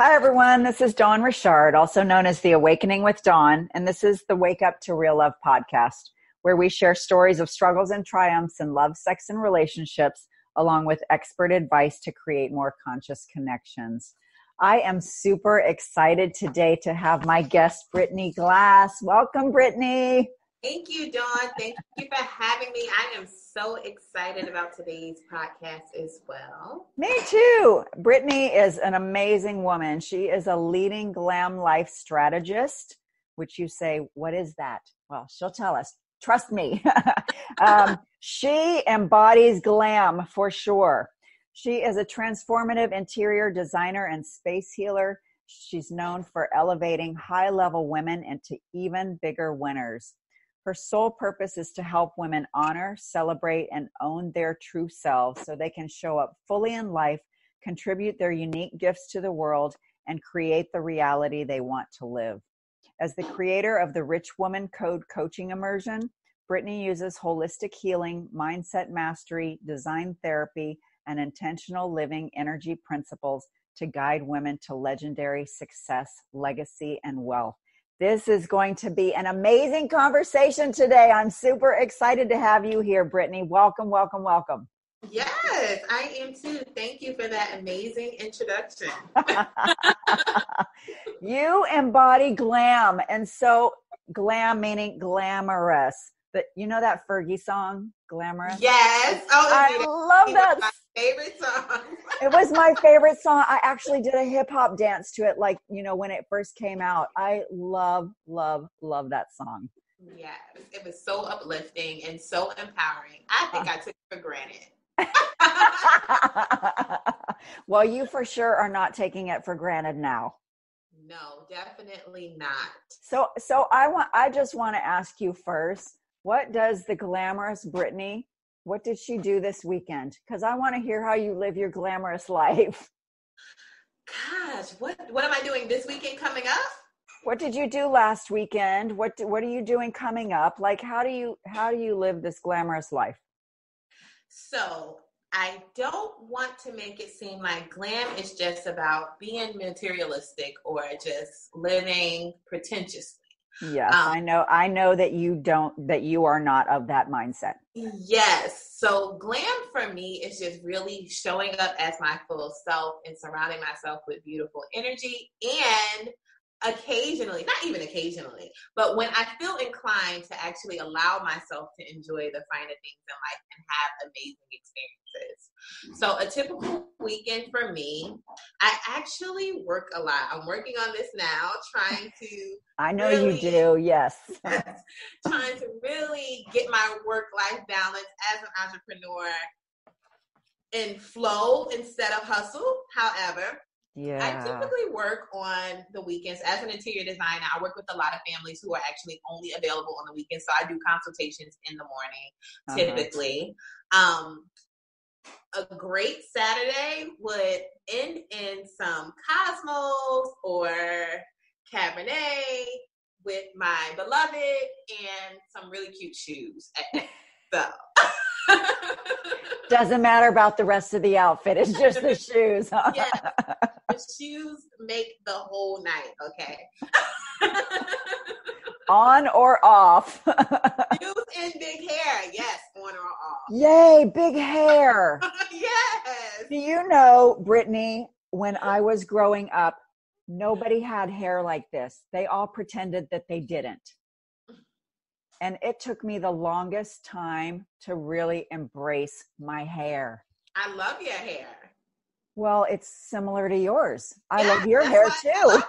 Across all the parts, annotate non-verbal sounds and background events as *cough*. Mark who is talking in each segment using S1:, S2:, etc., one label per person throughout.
S1: Hi, everyone. This is Dawn Richard, also known as The Awakening with Dawn, and this is the Wake Up to Real Love podcast, where we share stories of struggles and triumphs in love, sex, and relationships, along with expert advice to create more conscious connections. I am super excited today to have my guest, Brittany Glass. Welcome, Brittany.
S2: Thank you, Dawn. Thank you for having me. I am so excited about today's podcast as well.
S1: Me too. Brittany is an amazing woman. She is a leading glam life strategist, which you say, what is that? Well, she'll tell us. Trust me. *laughs* um, she embodies glam for sure. She is a transformative interior designer and space healer. She's known for elevating high level women into even bigger winners. Her sole purpose is to help women honor, celebrate, and own their true selves so they can show up fully in life, contribute their unique gifts to the world, and create the reality they want to live. As the creator of the Rich Woman Code coaching immersion, Brittany uses holistic healing, mindset mastery, design therapy, and intentional living energy principles to guide women to legendary success, legacy, and wealth. This is going to be an amazing conversation today. I'm super excited to have you here, Brittany. Welcome, welcome, welcome.
S2: Yes, I am too. Thank you for that amazing introduction. *laughs*
S1: you embody glam. And so, glam meaning glamorous. But you know that Fergie song, Glamorous?
S2: Yes. Oh,
S1: I love that.
S2: Favorite song. *laughs*
S1: it was my favorite song. I actually did a hip hop dance to it, like, you know, when it first came out. I love, love, love that song.
S2: Yes. It was so uplifting and so empowering. I think uh. I took it for granted. *laughs*
S1: well, you for sure are not taking it for granted now.
S2: No, definitely not.
S1: So so I want I just want to ask you first what does the glamorous Brittany, what did she do this weekend? Because I want to hear how you live your glamorous *laughs* life.
S2: Gosh, what what am I doing this weekend coming up?
S1: What did you do last weekend? What what are you doing coming up? Like how do you how do you live this glamorous life?
S2: So I don't want to make it seem like glam is just about being materialistic or just living pretentiously.
S1: Yes, um, I know. I know that you don't, that you are not of that mindset.
S2: Yes. So glam for me is just really showing up as my full self and surrounding myself with beautiful energy and occasionally, not even occasionally, but when I feel inclined to actually allow myself to enjoy the finer things in life and have amazing experiences. So, a typical weekend for me, I actually work a lot. I'm working on this now, trying to. *laughs*
S1: I know really, you do, yes. *laughs* *laughs*
S2: trying to really get my work life balance as an entrepreneur in flow instead of hustle. However,
S1: yeah.
S2: I typically work on the weekends as an interior designer. I work with a lot of families who are actually only available on the weekends. So I do consultations in the morning, uh-huh. typically. Um, a great Saturday would end in some Cosmos or Cabernet with my beloved and some really cute shoes. *laughs* so. *laughs*
S1: Doesn't matter about the rest of the outfit. It's *laughs* just the shoes. Huh?
S2: Yeah. The *laughs* shoes make the whole night, okay?
S1: on or off?
S2: shoes and big hair. Yes, on or off.
S1: Yay, big hair.
S2: yes.
S1: Do you know, Brittany, when I was growing up, nobody had hair like this. They all pretended that they didn't and it took me the longest time to really embrace my hair.
S2: I love your hair.
S1: Well, it's similar to yours. I yeah, love your hair too.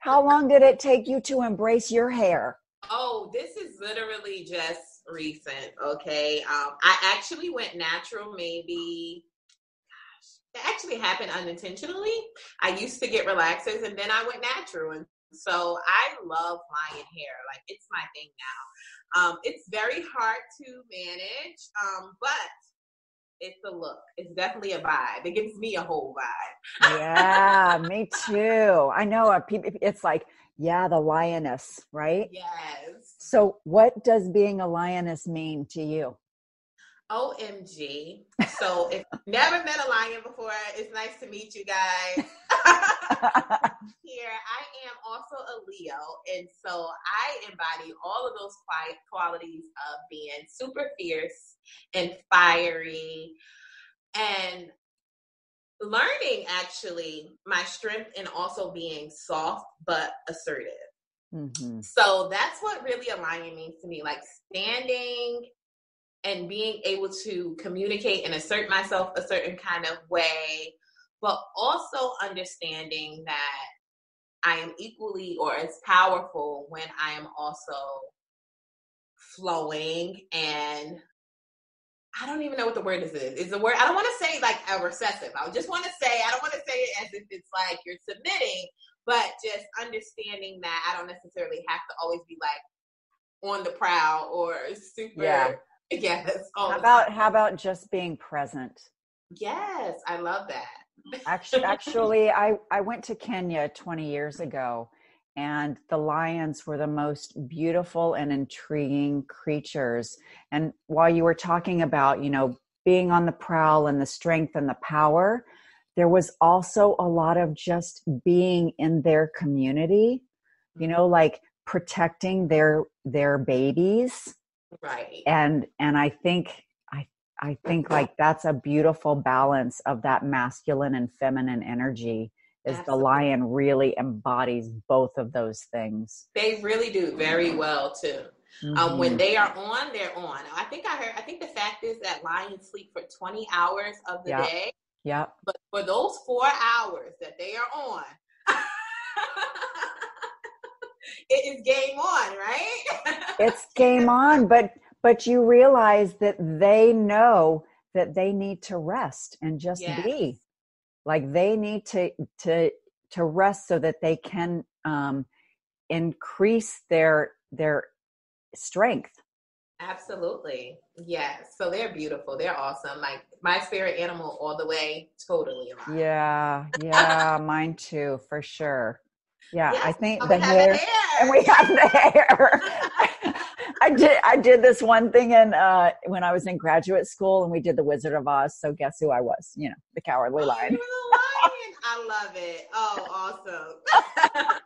S1: How long did it take you to embrace your hair?
S2: Oh, this is literally just recent. Okay. Um, I actually went natural maybe it actually happened unintentionally. I used to get relaxers and then I went natural. And so I love lion hair. Like it's my thing now. Um, it's very hard to manage, um, but it's a look. It's definitely a vibe. It gives me a whole vibe.
S1: yeah, *laughs* me too. I know. Uh, it's like, yeah, the lioness, right?
S2: Yes.
S1: So, what does being a lioness mean to you?
S2: OMG. So *laughs* if never met a lion before, it's nice to meet you guys. *laughs* *laughs* Here, I am also a Leo. And so I embody all of those qualities of being super fierce and fiery and learning actually my strength in also being soft but assertive. Mm-hmm. So that's what really aligning means to me like standing and being able to communicate and assert myself a certain kind of way, but also understanding that I am equally or as powerful when I am also flowing and I don't even know what the word is. Is the word I don't want to say like a recessive. I just want to say I don't want to say it as if it's like you're submitting, but just understanding that I don't necessarily have to always be like on the prowl or super yeah. *laughs* Yes.
S1: How about how about just being present?
S2: Yes, I love that.
S1: actually, *laughs* actually, I I went to Kenya 20 years ago, and the lions were the most beautiful and intriguing creatures. And while you were talking about, you know, being on the prowl and the strength and the power, there was also a lot of just being in their community. You know, mm-hmm. like protecting their their babies
S2: right
S1: and and i think i i think like that's a beautiful balance of that masculine and feminine energy is Absolutely. the lion really embodies both of those things
S2: they really do very well too mm-hmm. um, when mm-hmm. they are on they're on i think i heard i think the fact is that lions sleep for 20 hours of the
S1: yep.
S2: day
S1: yeah
S2: but for those four hours that they are on *laughs* it is game on, right? *laughs*
S1: it's game on, but but you realize that they know that they need to rest and just yes. be. Like they need to to to rest so that they can um increase their their strength.
S2: Absolutely. Yes. So they're beautiful. They're awesome. Like my spirit animal all the way, totally
S1: alive. Yeah. Yeah. mine too, for sure. Yeah, yes. I think the hair, hair, and we have the *laughs* hair. *laughs* I did I did this one thing in uh, when I was in graduate school and we did the Wizard of Oz. So guess who I was? You know, the cowardly
S2: oh,
S1: lion.
S2: lion. I love it. Oh, awesome.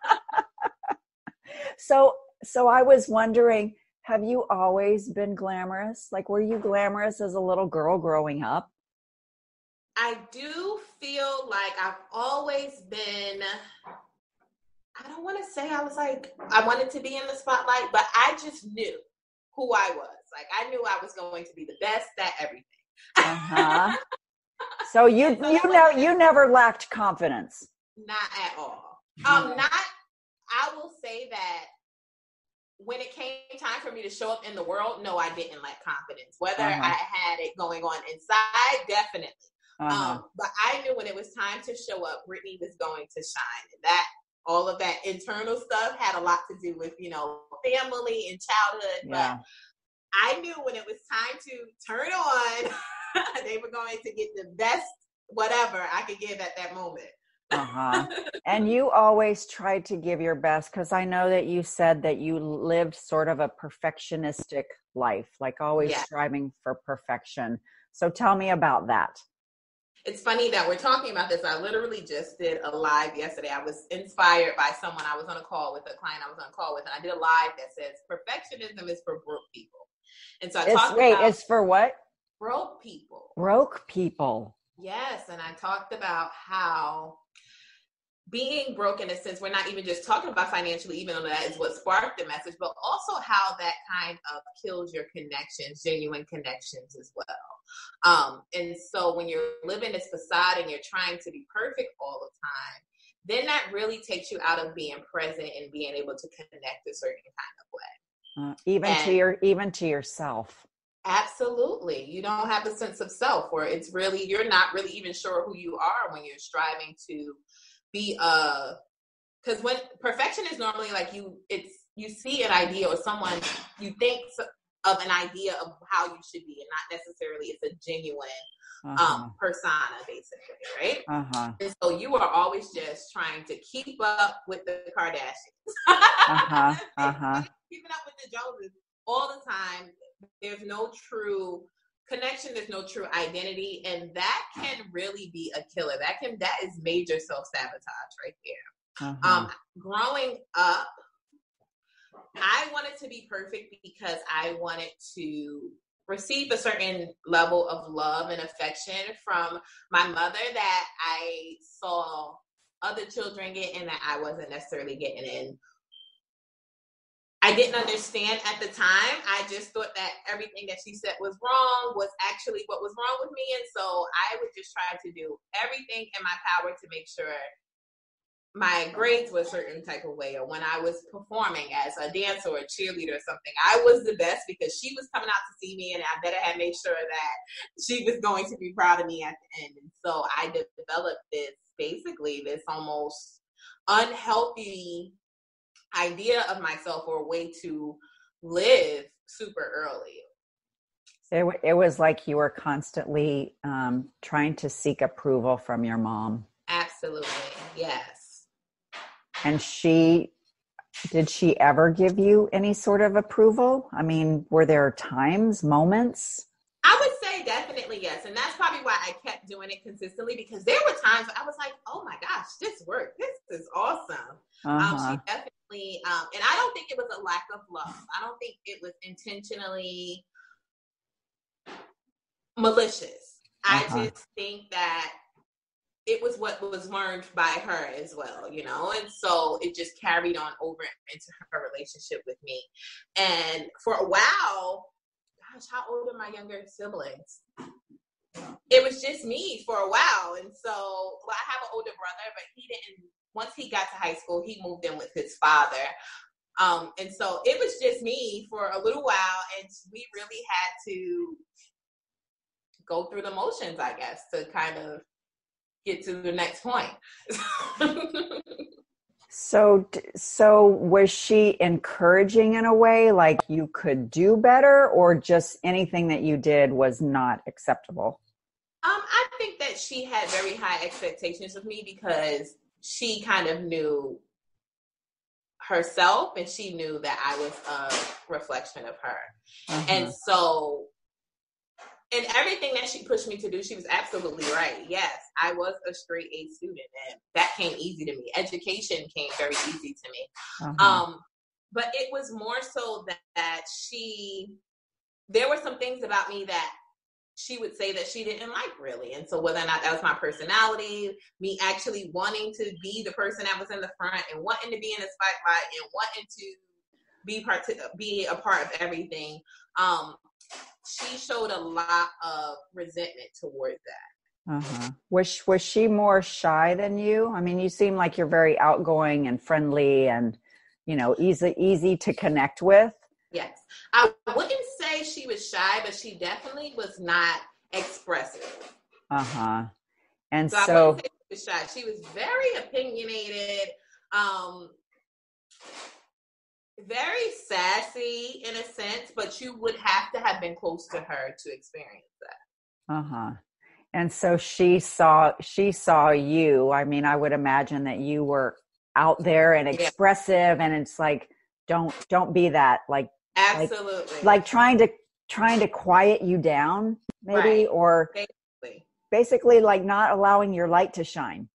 S2: *laughs*
S1: so so I was wondering, have you always been glamorous? Like were you glamorous as a little girl growing up?
S2: I do feel like I've always been I don't want to say I was like I wanted to be in the spotlight, but I just knew who I was. Like I knew I was going to be the best at everything. uh-huh. *laughs*
S1: So you you know you never lacked confidence.
S2: Not at all. Um not I will say that when it came time for me to show up in the world, no, I didn't lack confidence. Whether uh-huh. I had it going on inside, definitely. Uh-huh. Um, but I knew when it was time to show up, Brittany was going to shine. And that all of that internal stuff had a lot to do with, you know, family and childhood. Yeah. But I knew when it was time to turn on, *laughs* they were going to get the best whatever I could give at that moment.
S1: uh-huh. *laughs* And you always tried to give your best because I know that you said that you lived sort of a perfectionistic life, like always yeah. striving for perfection. So tell me about that
S2: it's funny that we're talking about this. I literally just did a live yesterday. I was inspired by someone I was on a call with, a client I was on a call with, and I did a live that says perfectionism is for broke people. And so I
S1: it's,
S2: talked
S1: wait,
S2: about
S1: it's for what?
S2: Broke people.
S1: Broke people.
S2: Yes, and I talked about how being broke in a sense, we're not even just talking about financially, even though that is what sparked the message, but also how that kind of kills your connections, genuine connections as well. Um, and so when you're living this facade and you're trying to be perfect all the time, then that really takes you out of being present and being able to connect a certain kind of way.
S1: Uh, even and to your even to yourself.
S2: Absolutely. You don't have a sense of self where it's really you're not really even sure who you are when you're striving to be a because when perfection is normally like you it's you see an idea or someone you think of an idea of how you should be and not necessarily it's a genuine um, uh-huh. um persona basically right uh-huh. and so you are always just trying to keep up with the kardashians uh-huh. *laughs* uh-huh. keeping up with the joneses all the time there's no true connection there's no true identity and that can really be a killer. That can that is major self-sabotage right there. Uh-huh. um growing up i wanted to be perfect because i wanted to receive a certain level of love and affection from my mother that i saw other children get and that i wasn't necessarily getting in I didn't understand at the time. I just thought that everything that she said was wrong was actually what was wrong with me. And so I would just try to do everything in my power to make sure my grades were a certain type of way. Or when I was performing as a dancer or a cheerleader or something, I was the best because she was coming out to see me and I better have made sure that she was going to be proud of me at the end. And so I developed this basically this almost unhealthy idea of myself or a way to live super early.
S1: It, it was like you were constantly um, trying to seek approval from your mom.
S2: Absolutely, yes.
S1: And she, did she ever give you any sort of approval? I mean, were there times, moments?
S2: I would say definitely yes. And that's probably why I kept doing it consistently because there were times I was like, oh my gosh, this worked. This is awesome. Uh-huh. Um, she definitely, um, and I don't think it was a lack of love. I don't think it was intentionally malicious. Uh-huh. I just think that it was what was learned by her as well, you know, and so it just carried on over into her relationship with me. And for a while, gosh, how old are my younger siblings? It was just me for a while. And so, well, I have an older brother, but he didn't, once he got to high school, he moved in with his father. Um, and so it was just me for a little while, and we really had to go through the motions, I guess, to kind of get to the next point.
S1: So, so was she encouraging in a way like you could do better, or just anything that you did was not acceptable?
S2: Um, I think that she had very high expectations of me because she kind of knew herself and she knew that I was a reflection of her. Uh-huh. And so and everything that she pushed me to do, she was absolutely right. Yes, I was a straight A student, and that came easy to me. Education came very easy to me. Uh-huh. Um, but it was more so that, that she, there were some things about me that she would say that she didn't like really. And so whether or not that was my personality, me actually wanting to be the person that was in the front and wanting to be in the spotlight and wanting to be part be a part of everything. Um, she showed a lot of resentment toward that.
S1: Uh-huh. Was was she more shy than you? I mean, you seem like you're very outgoing and friendly, and you know, easy easy to connect with.
S2: Yes, I wouldn't say she was shy, but she definitely was not expressive.
S1: Uh huh. And so,
S2: so she was shy. She was very opinionated. Um, very sassy in a sense, but you would have to have been close to her to experience that.
S1: Uh huh. And so she saw she saw you. I mean, I would imagine that you were out there and expressive, yeah. and it's like, don't don't be that. Like
S2: absolutely,
S1: like, like trying to trying to quiet you down, maybe, right. or basically. basically like not allowing your light to shine.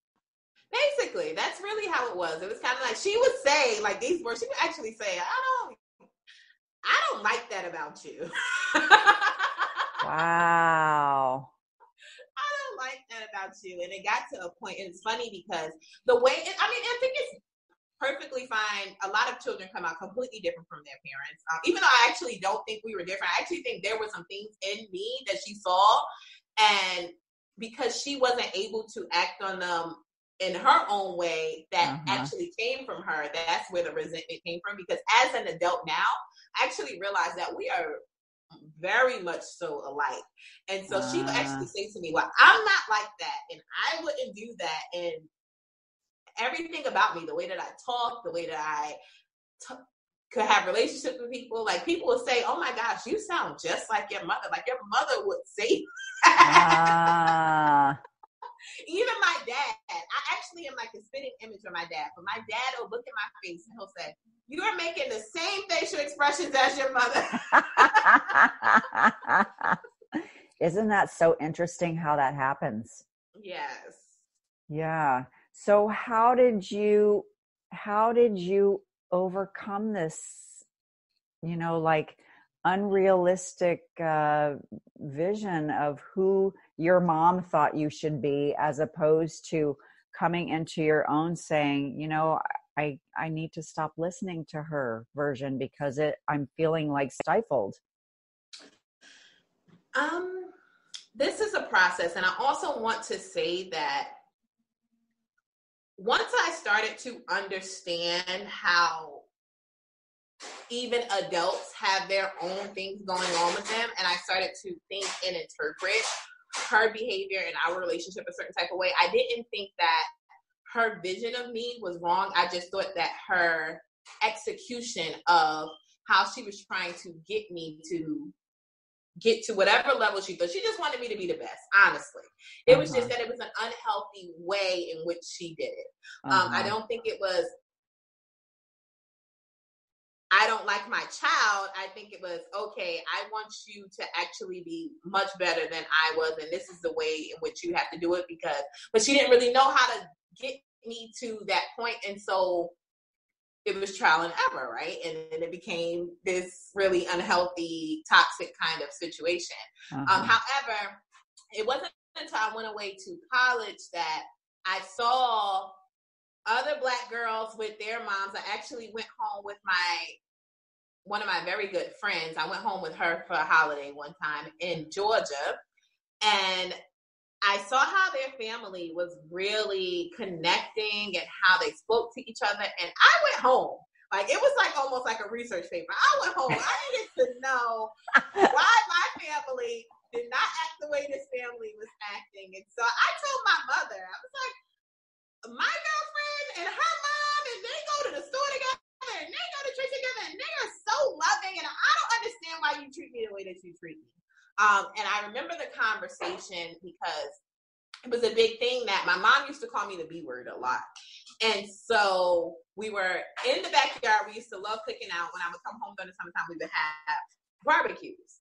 S2: Basically, that's really how it was. It was kind of like she would say like these words. She would actually say, "I don't, I don't like that about you." *laughs*
S1: wow.
S2: I don't like that about you. And it got to a point, and it's funny because the way, I mean, I think it's perfectly fine. A lot of children come out completely different from their parents. Um, even though I actually don't think we were different, I actually think there were some things in me that she saw. And because she wasn't able to act on them in her own way that uh-huh. actually came from her. That's where the resentment came from. Because as an adult now, I actually realize that we are very much so alike. And so uh. she would actually say to me, Well, I'm not like that, and I wouldn't do that. And everything about me, the way that I talk, the way that I t- could have relationships with people, like people would say, Oh my gosh, you sound just like your mother. Like your mother would say. uh. *laughs* Even my dad, I actually am like a spitting image of my dad, but my dad will look at my face and he'll say, You are making the same facial expressions as your mother. *laughs*
S1: Isn't that so interesting how that happens?
S2: Yes.
S1: Yeah. So how did you how did you overcome this you know like unrealistic uh, vision of who your mom thought you should be as opposed to coming into your own saying you know i i need to stop listening to her version because it i'm feeling like stifled.
S2: Um this is a process and i also want to say that once i started to understand how even adults have their own things going on with them. And I started to think and interpret her behavior and our relationship a certain type of way. I didn't think that her vision of me was wrong. I just thought that her execution of how she was trying to get me to get to whatever level she thought she just wanted me to be the best honestly it uh-huh. was just uh-huh. that it was an unhealthy way in which she did it uh-huh. um, i uh-huh. don't think it was I don't like my child, I think it was okay, I want you to actually be much better than I was, and this is the way in which you have to do it because, but she didn't really know how to get me to that point, and so it was trial and error, right? And then it became this really unhealthy, toxic kind of situation. Um, uh-huh. Um, however, it wasn't until I went away to college that I saw other black girls with their moms. I actually went home with my one of my very good friends. I went home with her for a holiday one time in Georgia, and I saw how their family was really connecting and how they spoke to each other. And I went home. Like it was like almost like a research paper. I went home. I needed to know why my family did not act the way this family was acting. And so I told my mother, I was like, my girlfriend and her mom, and they go to the store together and they go to church together and they are so loving. And I don't understand why you treat me the way that you treat me. Um, and I remember the conversation because it was a big thing that my mom used to call me the B word a lot. And so we were in the backyard. We used to love cooking out. When I would come home during the summertime, we would have barbecues.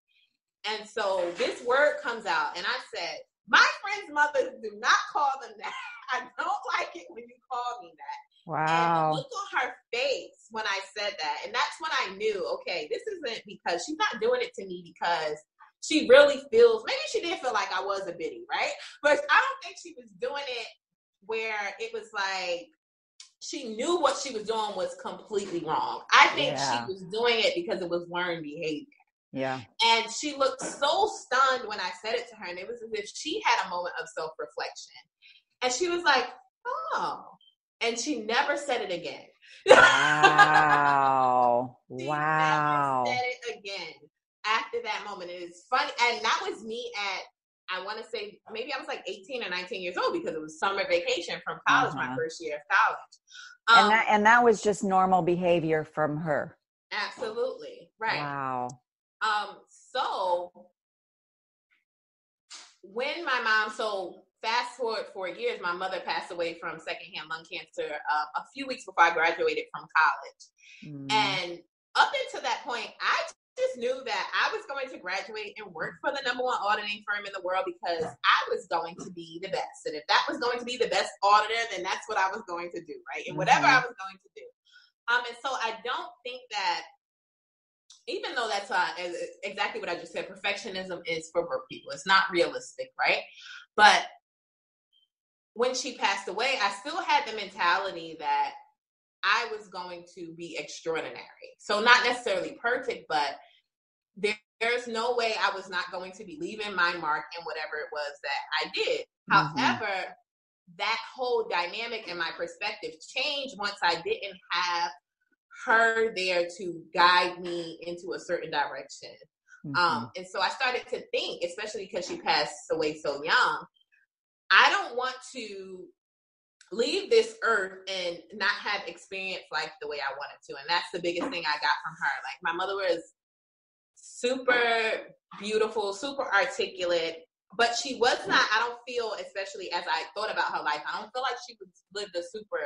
S2: And so this word comes out, and I said, My friends' mothers do not call them that. *laughs* I don't like it when you call me that.
S1: Wow.
S2: And look on her face when I said that. And that's when I knew, okay, this isn't because she's not doing it to me because she really feels maybe she did feel like I was a biddy, right? But I don't think she was doing it where it was like she knew what she was doing was completely wrong. I think yeah. she was doing it because it was learned behavior.
S1: Yeah.
S2: And she looked so stunned when I said it to her, and it was as if she had a moment of self reflection. And she was like, oh. And she never said it again. *laughs*
S1: Wow. wow.
S2: said it again after that moment. It is funny. And that was me at, I want to say, maybe I was like 18 or 19 years old because it was summer vacation from college, uh-huh. my first year of college.
S1: Um, and that and that was just normal behavior from her.
S2: Absolutely. Right.
S1: Wow.
S2: Um, so when my mom, so fast forward four years, my mother passed away from secondhand lung cancer uh, a few weeks before I graduated from college. Mm. And up until that point, I just knew that I was going to graduate and work for the number one auditing firm in the world because I was going to be the best. And if that was going to be the best auditor, then that's what I was going to do, right? And whatever mm-hmm. I was going to do. Um, and so I don't think that even though that's uh, exactly what I just said, perfectionism is for broke people. It's not realistic, right? But when she passed away, I still had the mentality that I was going to be extraordinary. So not necessarily perfect, but there, there's no way I was not going to be leaving my mark in whatever it was that I did. Mm-hmm. However, that whole dynamic and my perspective changed once I didn't have her there to guide me into a certain direction. Mm-hmm. Um, and so I started to think, especially because she passed away so young, I don't want to leave this earth and not have experience life the way I wanted to. And that's the biggest thing I got from her. Like my mother was super beautiful, super articulate, but she was not, I don't feel, especially as I thought about her life, I don't feel like she was lived a super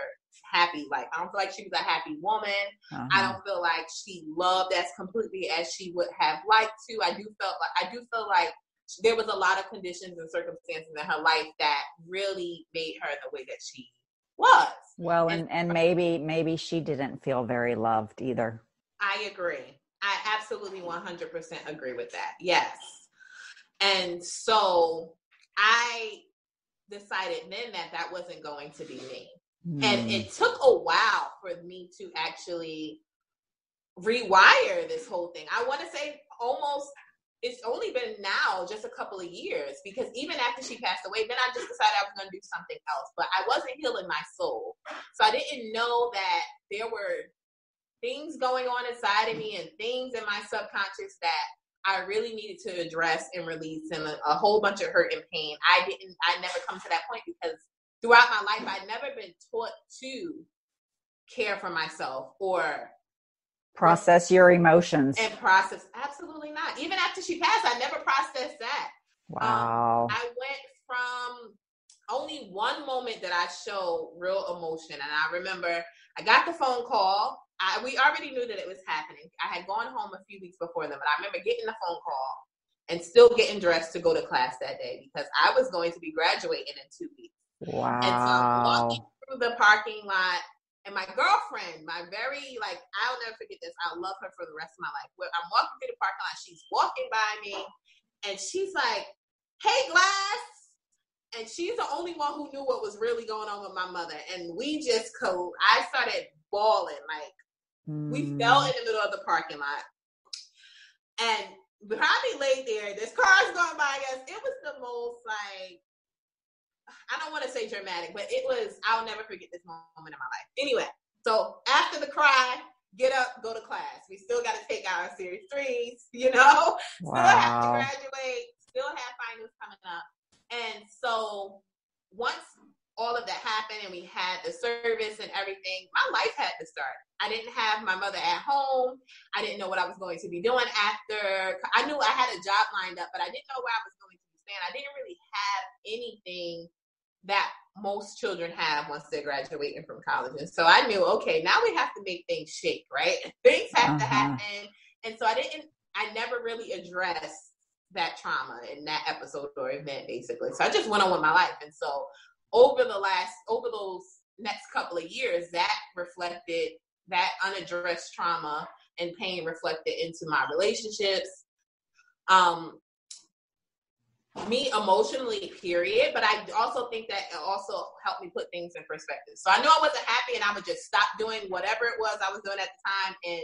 S2: happy life. I don't feel like she was a happy woman. Uh-huh. I don't feel like she loved as completely as she would have liked to. I do feel like I do feel like there was a lot of conditions and circumstances in her life that really made her the way that she was.
S1: Well, and, and maybe maybe she didn't feel very loved either.
S2: I agree. I absolutely 100% agree with that. Yes. And so I decided then that that wasn't going to be me. Mm. And hmm. it took a while for me to actually rewire this whole thing. I want to say almost it's only been now just a couple of years because even after she passed away, then I just decided I was going to do something else. But I wasn't healing my soul. So I didn't know that there were things going on inside of me and things in my subconscious that I really needed to address and release and a, a whole bunch of hurt and pain. I didn't, I never come to that point because throughout my life, I'd never been taught to care for myself or
S1: process your emotions.
S2: And process absolutely not. Even after she passed i never processed that.
S1: Wow.
S2: Um, i went from only one moment that i showed real emotion and i remember i got the phone call. I, we already knew that it was happening. I had gone home a few weeks before then but i remember getting the phone call and still getting dressed to go to class that day because i was going to be graduating in two weeks.
S1: Wow
S2: and so i'm walking through the parking lot and my girlfriend, my very like, I'll never forget this. I'll love her for the rest of my life. I'm walking through the parking lot. She's walking by me, and she's like, "Hey, Glass," and she's the only one who knew what was really going on with my mother. And we just co. I started bawling like mm. we fell in the middle of the parking lot, and probably laid there. This car's going by us. It was the most like I don't want to say dramatic, but it was, I'll never forget this moment in my life. Anyway, so after the cry, get up, go to class. We still got to take our series threes, *laughs* you know, wow. still have to graduate, still have finals coming up. And so once all of that happened and we had the service and everything, my life had to start. I didn't have my mother at home. I didn't know what I was going to be doing after. I knew I had a job lined up, but I didn't know where I was going staying. I didn't really have anything that most children have once they're graduating from college. And so I knew, okay, now we have to make things shake, right? *laughs* Things have uh-huh. to happen. And so I didn't, I never really addressed that trauma in that episode or event, basically. So I just went on with my life. And so over the last, over those next couple of years, that reflected that unaddressed trauma and pain reflected into my relationships. Um, me emotionally, period. But I also think that it also helped me put things in perspective. So I knew I wasn't happy and I would just stop doing whatever it was I was doing at the time and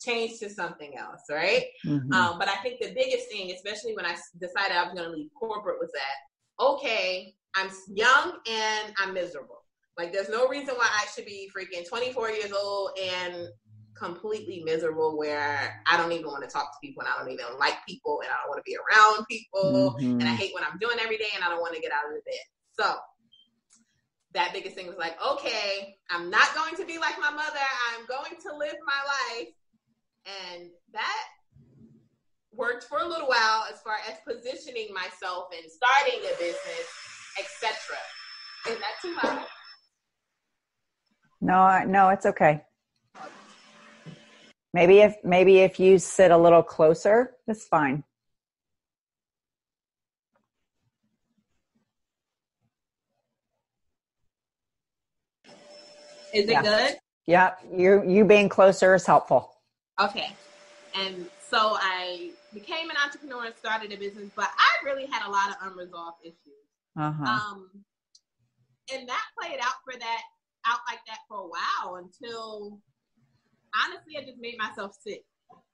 S2: change to something else, right? Mm-hmm. Um, but I think the biggest thing, especially when I decided I was going to leave corporate, was that, okay, I'm young and I'm miserable. Like, there's no reason why I should be freaking 24 years old and completely miserable where I don't even want to talk to people and I don't even like people and I don't want to be around people mm-hmm. and I hate what I'm doing every day and I don't want to get out of the bed. So that biggest thing was like, okay, I'm not going to be like my mother. I'm going to live my life. And that worked for a little while as far as positioning myself and starting a business, etc. Is that too much?
S1: No, no, it's okay. Maybe if maybe if you sit a little closer, it's fine.
S2: Is it yeah. good?
S1: Yeah, you you being closer is helpful.
S2: Okay. And so I became an entrepreneur and started a business, but I really had a lot of unresolved issues. Uh-huh. Um, and that played out for that out like that for a while until honestly, I just made myself sick.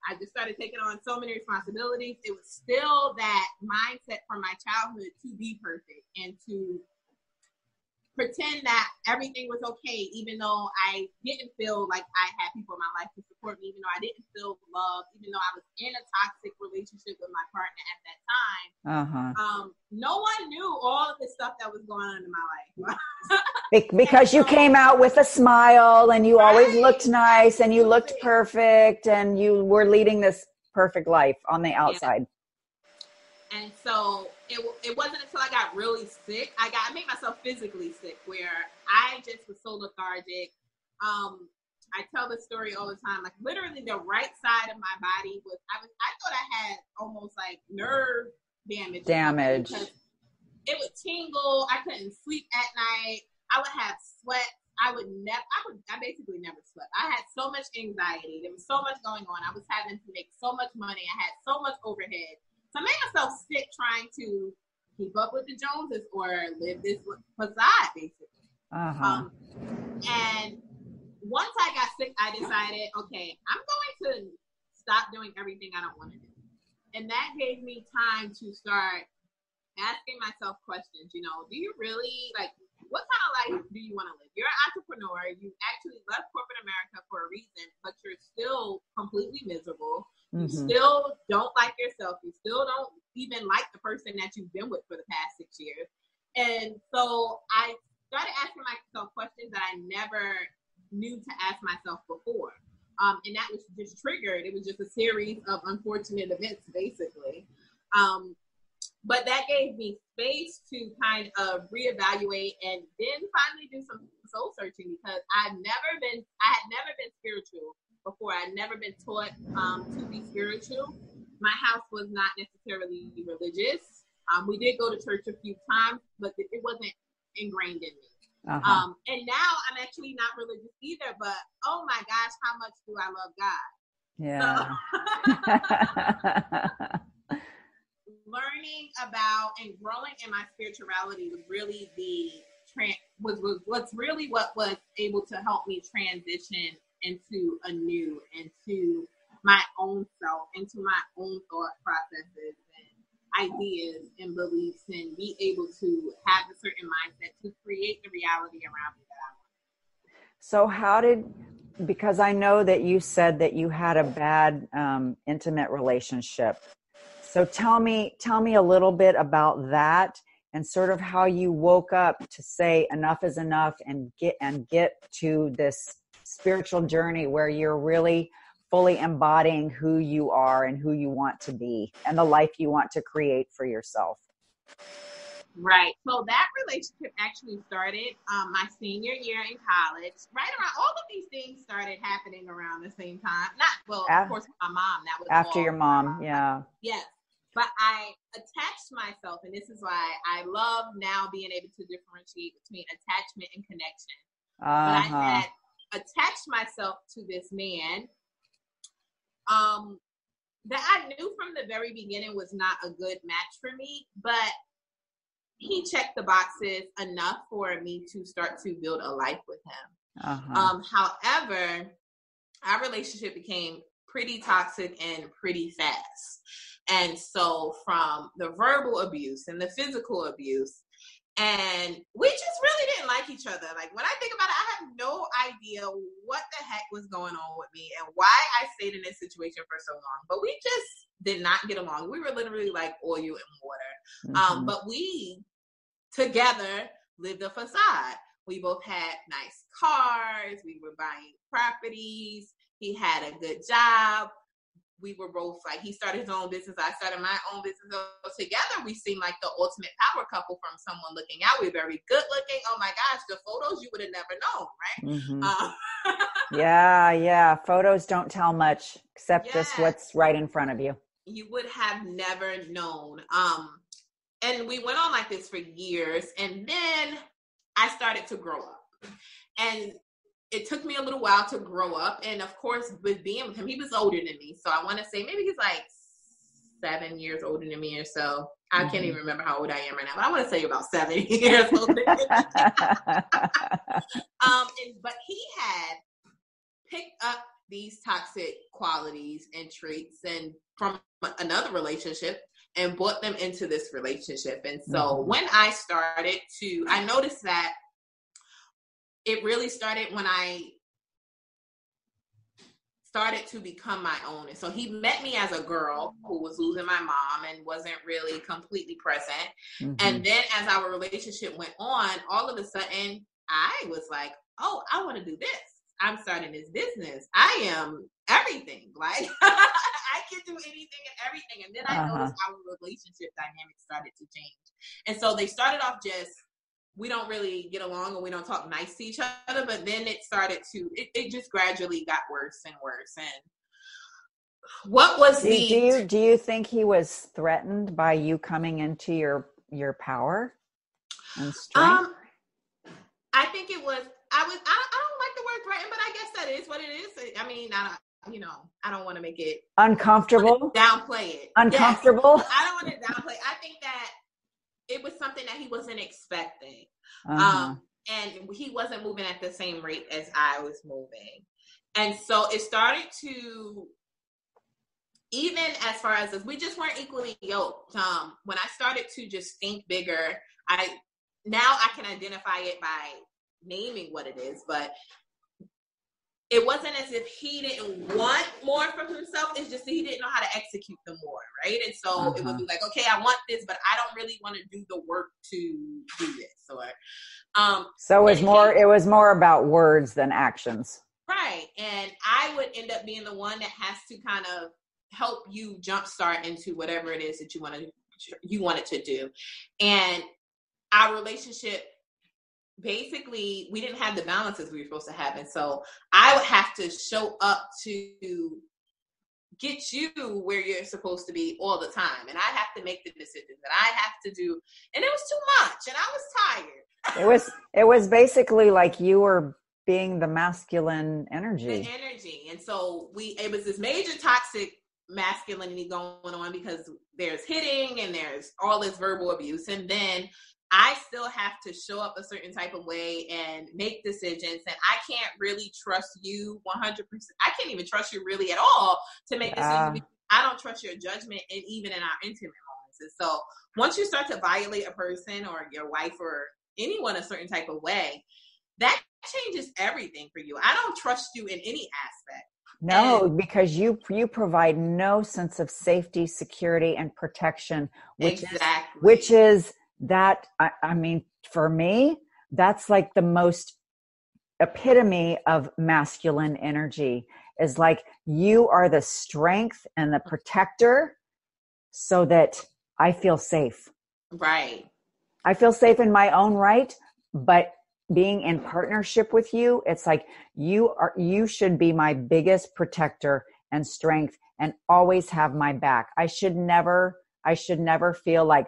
S2: I just started taking on so many responsibilities. It was still that mindset from my childhood to be perfect and to pretend that everything was okay, even though I didn't feel like I had people in my life to support me, even though I didn't feel loved, even though I was in a toxic relationship with my partner at that time. Uh-huh. Um, no one knew all of the stuff that was going on in my life. *laughs*
S1: because so, you came out with a smile and you right? always looked nice and you looked perfect and you were leading this perfect life on the outside. Yeah.
S2: And so it, it wasn't until I got really sick, I got I made myself physically sick where I just was so lethargic. Um, I tell the story all the time. Like literally, the right side of my body was I was I thought I had almost like nerve damage.
S1: Damage.
S2: It would tingle. I couldn't sleep at night. I would have sweat. I would never. I would. I basically never slept. I had so much anxiety. There was so much going on. I was having to make so much money. I had so much overhead. So I made myself sick trying to keep up with the Joneses or live this facade, basically.
S1: Uh-huh.
S2: Um, and once I got sick, I decided, okay, I'm going to stop doing everything I don't want to do. And that gave me time to start asking myself questions. You know, do you really like what kind of life do you want to live? You're an entrepreneur. You actually left corporate America for a reason, but you're still completely miserable. You
S1: Mhm.
S2: still don't like yourself. You still don't even like the person that you've been with for the past six years. And so I started asking myself questions that I never knew to ask myself before. Um, and that was just triggered. It was just a series of unfortunate events, basically. Um, but that gave me space to kind of reevaluate and then finally do some soul searching because I've never been, I had never been spiritual before. I'd never been taught um, to be spiritual. My house was not necessarily religious. Um, we did go to church a few times, but it wasn't ingrained in me.
S1: Uh-huh.
S2: Um, and now I'm actually not religious either, but oh my gosh, how much do I love God?
S1: yeah. *laughs*
S2: Learning about and growing in my spirituality was really the was, was what's really what was able to help me transition into a new, into my own self, into my own thought processes and ideas and beliefs, and be able to have a certain mindset to create the reality around me that I want.
S1: So, how did, because I know that you said that you had a bad um, intimate relationship. So tell me, tell me a little bit about that and sort of how you woke up to say enough is enough and get and get to this spiritual journey where you're really fully embodying who you are and who you want to be and the life you want to create for yourself.
S2: Right. So that relationship actually started um, my senior year in college. Right around all of these things started happening around the same time. Not well,
S1: Af-
S2: of course, my mom. That was
S1: After your mom, yeah.
S2: Yes. But I attached myself, and this is why I love now being able to differentiate between attachment and connection. But I
S1: Uh-huh.
S2: had attached myself to this man um, that I knew from the very beginning was not a good match for me, but he checked the boxes enough for me to start to build a life with him.
S1: Uh-huh.
S2: Um, however, our relationship became pretty toxic and pretty fast. And so, from the verbal abuse and the physical abuse, and we just really didn't like each other. Like, when I think about it, I have no idea what the heck was going on with me and why I stayed in this situation for so long. But we just did not get along. We were literally like oil and water. Um,
S1: Mhm.
S2: but we together lived a facade. We both had nice cars. We were buying properties. He had a good job. We were both like, he started his own business. I started my own business. So together, we seemed like the ultimate power couple from someone looking out. We're very good looking. Oh my gosh, the photos you would have never known, right?
S1: Mhm.
S2: Um, *laughs*
S1: yeah, yeah. Photos don't tell much except just what's right in front of you.
S2: you would have never known. Um, and we went on like this for years, and then I started to grow up, and it took me a little while to grow up. And of course, with being with him, he was older than me, so I want to say maybe he's like seven years older than me or so. I can't
S1: Mhm.
S2: even remember how old I am right now, but I want to say about seven *laughs* years me. *laughs* um, and but he had picked up these toxic qualities and traits and from another relationship and brought them into this relationship. And so
S1: Mhm.
S2: when I started to, I noticed that it really started when I started to become my own. And so he met me as a girl who was losing my mom and wasn't really completely present.
S1: Mhm.
S2: And then as our relationship went on, all of a sudden I was like, oh, I want to do this. I'm starting this business. I am everything. *laughs* Like I can do anything and everything. And then I
S1: Uh-huh.
S2: noticed our relationship dynamics started to change. And so they started off just we don't really get along and we don't talk nice to each other, but then it started to it, it just gradually got worse and worse. And what was
S1: do,
S2: the
S1: do you do you think he was threatened by you coming into your your power and strength?
S2: Um i think it was i was i, I don't like the word threatened but i guess that is what it is. I mean i don't you know i don't want to make it
S1: uncomfortable?
S2: downplay it. Yes.
S1: uncomfortable?
S2: I don't want to downplay i think that it was something that he wasn't expecting
S1: Uh-huh.
S2: um and he wasn't moving at the same rate as i was moving and so it started to even as far as us, we just weren't equally yoked. Um, when I started to just think bigger, I now I can identify it by naming what it is, but it wasn't as if he didn't want more from himself. It's just that he didn't know how to execute the more, right? And so it would
S1: Uh-huh.
S2: be like, okay, I want this, but I don't really want to do the work to do this. Or um,
S1: so it was more it was more about words than actions
S2: Right. And I would end up being the one that has to kind of help you jumpstart into whatever it is that you want to you wanted to do. And our relationship basically we didn't have the balances we were supposed to have. And so I would have to show up to get you where you're supposed to be all the time. And I have to make the decisions that I have to do. And it was too much. And I was tired.
S1: it was it was basically like you were being the masculine energy.
S2: the
S1: energy
S2: energy. And so we it was this major toxic masculinity going on because there's hitting and there's all this verbal abuse. And then I still have to show up a certain type of way and make decisions. And I can't really trust you 100%. I can't even trust you really at all to make
S1: Yeah.
S2: decisions. I don't trust your judgment and even in our intimate moments. And so once you start to violate a person or your wife or anyone a certain type of way, that changes everything for you. I don't trust you in any aspect.
S1: no because you you provide no sense of safety security and protection which is which is that I, I mean for me that's like the most epitome of masculine energy is like you are the strength and the protector so that i feel safe
S2: right.
S1: i feel safe in my own right but being in partnership with you it's like you are you should be my biggest protector and strength and always have my back i should never i should never feel like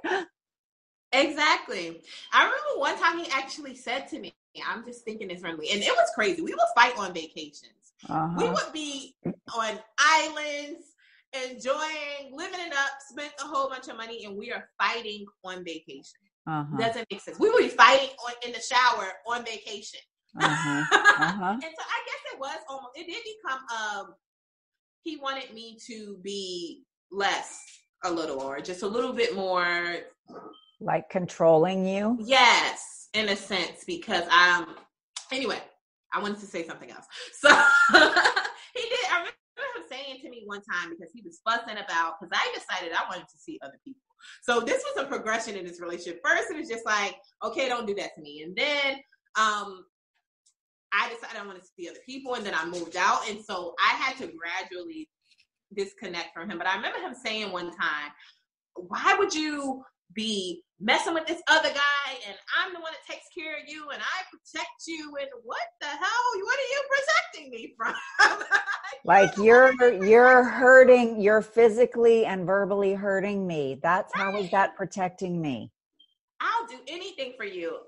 S2: Exactly. I remember one time he actually said to me, I'm just thinking this randomly, and it was crazy. We would fight on vacations. We
S1: uh-huh.
S2: would be on islands, enjoying, living it up, spent a whole bunch of money, and we are fighting on vacation.
S1: Uh-huh.
S2: Doesn't make sense. We would be fighting on in the shower on vacation. *laughs*
S1: Uh-huh. Uh-huh.
S2: and so I guess it was almost it did become um he wanted me to be less a little or just a little bit more
S1: like controlling you?
S2: Yes in a sense because um anyway I wanted to say something else. *laughs* So he did I remember him saying to me one time because he was fussing about because I decided I wanted to see other people. So this was a progression in this relationship. First it was just like okay don't do that to me. And then um I decided I wanted to see other people, and then I moved out, and so I had to gradually disconnect from him. But I remember him saying one time, "Why would you be messing with this other guy, and I'm the one that takes care of you, and I protect you, and what the hell? What are you protecting me from?" *laughs*
S1: like you're you're hurting you're physically and verbally hurting me that's how is that protecting me
S2: I'll do anything for you,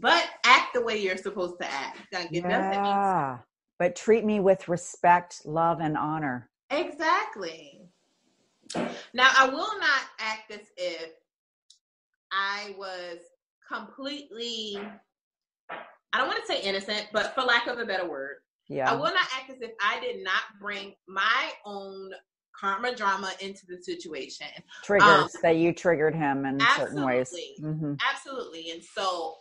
S2: but act the way you're supposed to act. Like it doesn't mean
S1: yeah but treat me with respect love and honor
S2: Exactly. Now, I will not act as if I was completely, I don't want to say innocent, but for lack of a better word,
S1: yeah.
S2: I will not act as if I did not bring my own karma drama into the situation.
S1: triggers that you triggered him in certain ways
S2: Absolutely.
S1: hmm
S2: Absolutely. And so,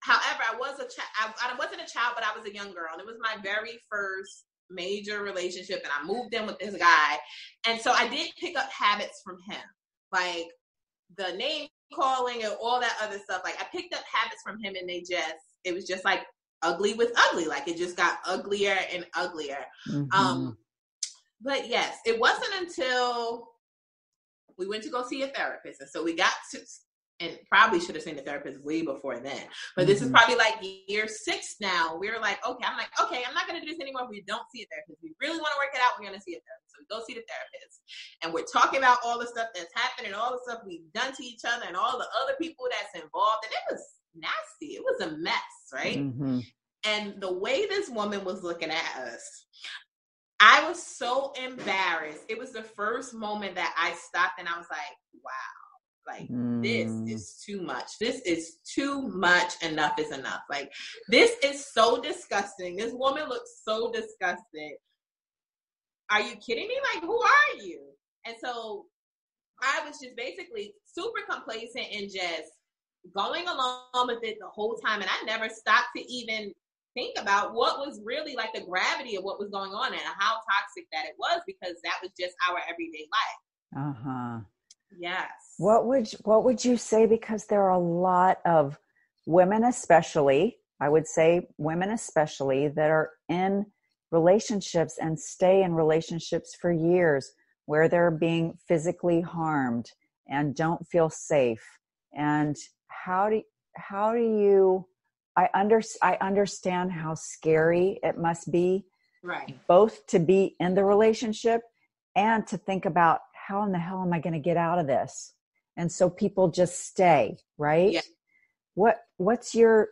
S2: however, I was a child, I, I wasn't a child, but I was a young girl. And it was my very first major relationship. And I moved in with this guy. And so I did pick up habits from him, like the name calling and all that other stuff. Like I picked up habits from him and they just, it was just like ugly with ugly. Like it just got uglier and uglier.
S1: Mm-hmm.
S2: Um, but yes, it wasn't until we went to go see a therapist, and so we got to and probably should have seen the therapist way before then. But mm-hmm. this is mm-hmm. probably like year six now. We're like, okay, I'm like, okay, I'm not going to do this anymore. We don't see a therapist. We really want to work it out. We're going to see a therapist. So we go see the therapist, and we're talking about all the stuff that's happened and all the stuff we've done to each other and all the other people that's involved. And it was nasty. It was a mess, right? Mm-hmm. And the way this woman was looking at us, I was so embarrassed. It was the first moment that I stopped and I was like, wow like mm. this is too much. This is too much. Enough is enough. Like this is so disgusting. This woman looks so disgusted. Are you kidding me? Like who are you? And so I was just basically super complacent and just going along with it the whole time. And I never stopped to even think about what was really like the gravity of what was going on and how toxic that it was because that was just our everyday life.
S1: Uh huh.
S2: Yes.
S1: What would what would you say? Because there are a lot of women, especially, I would say women especially, that are in relationships and stay in relationships for years where they're being physically harmed and don't feel safe. And how do how do you? I under I understand how scary it must be,
S2: right?
S1: Both to be in the relationship and to think about how in the hell am I going to get out of this? And so people just stay, right? Yeah. What what's your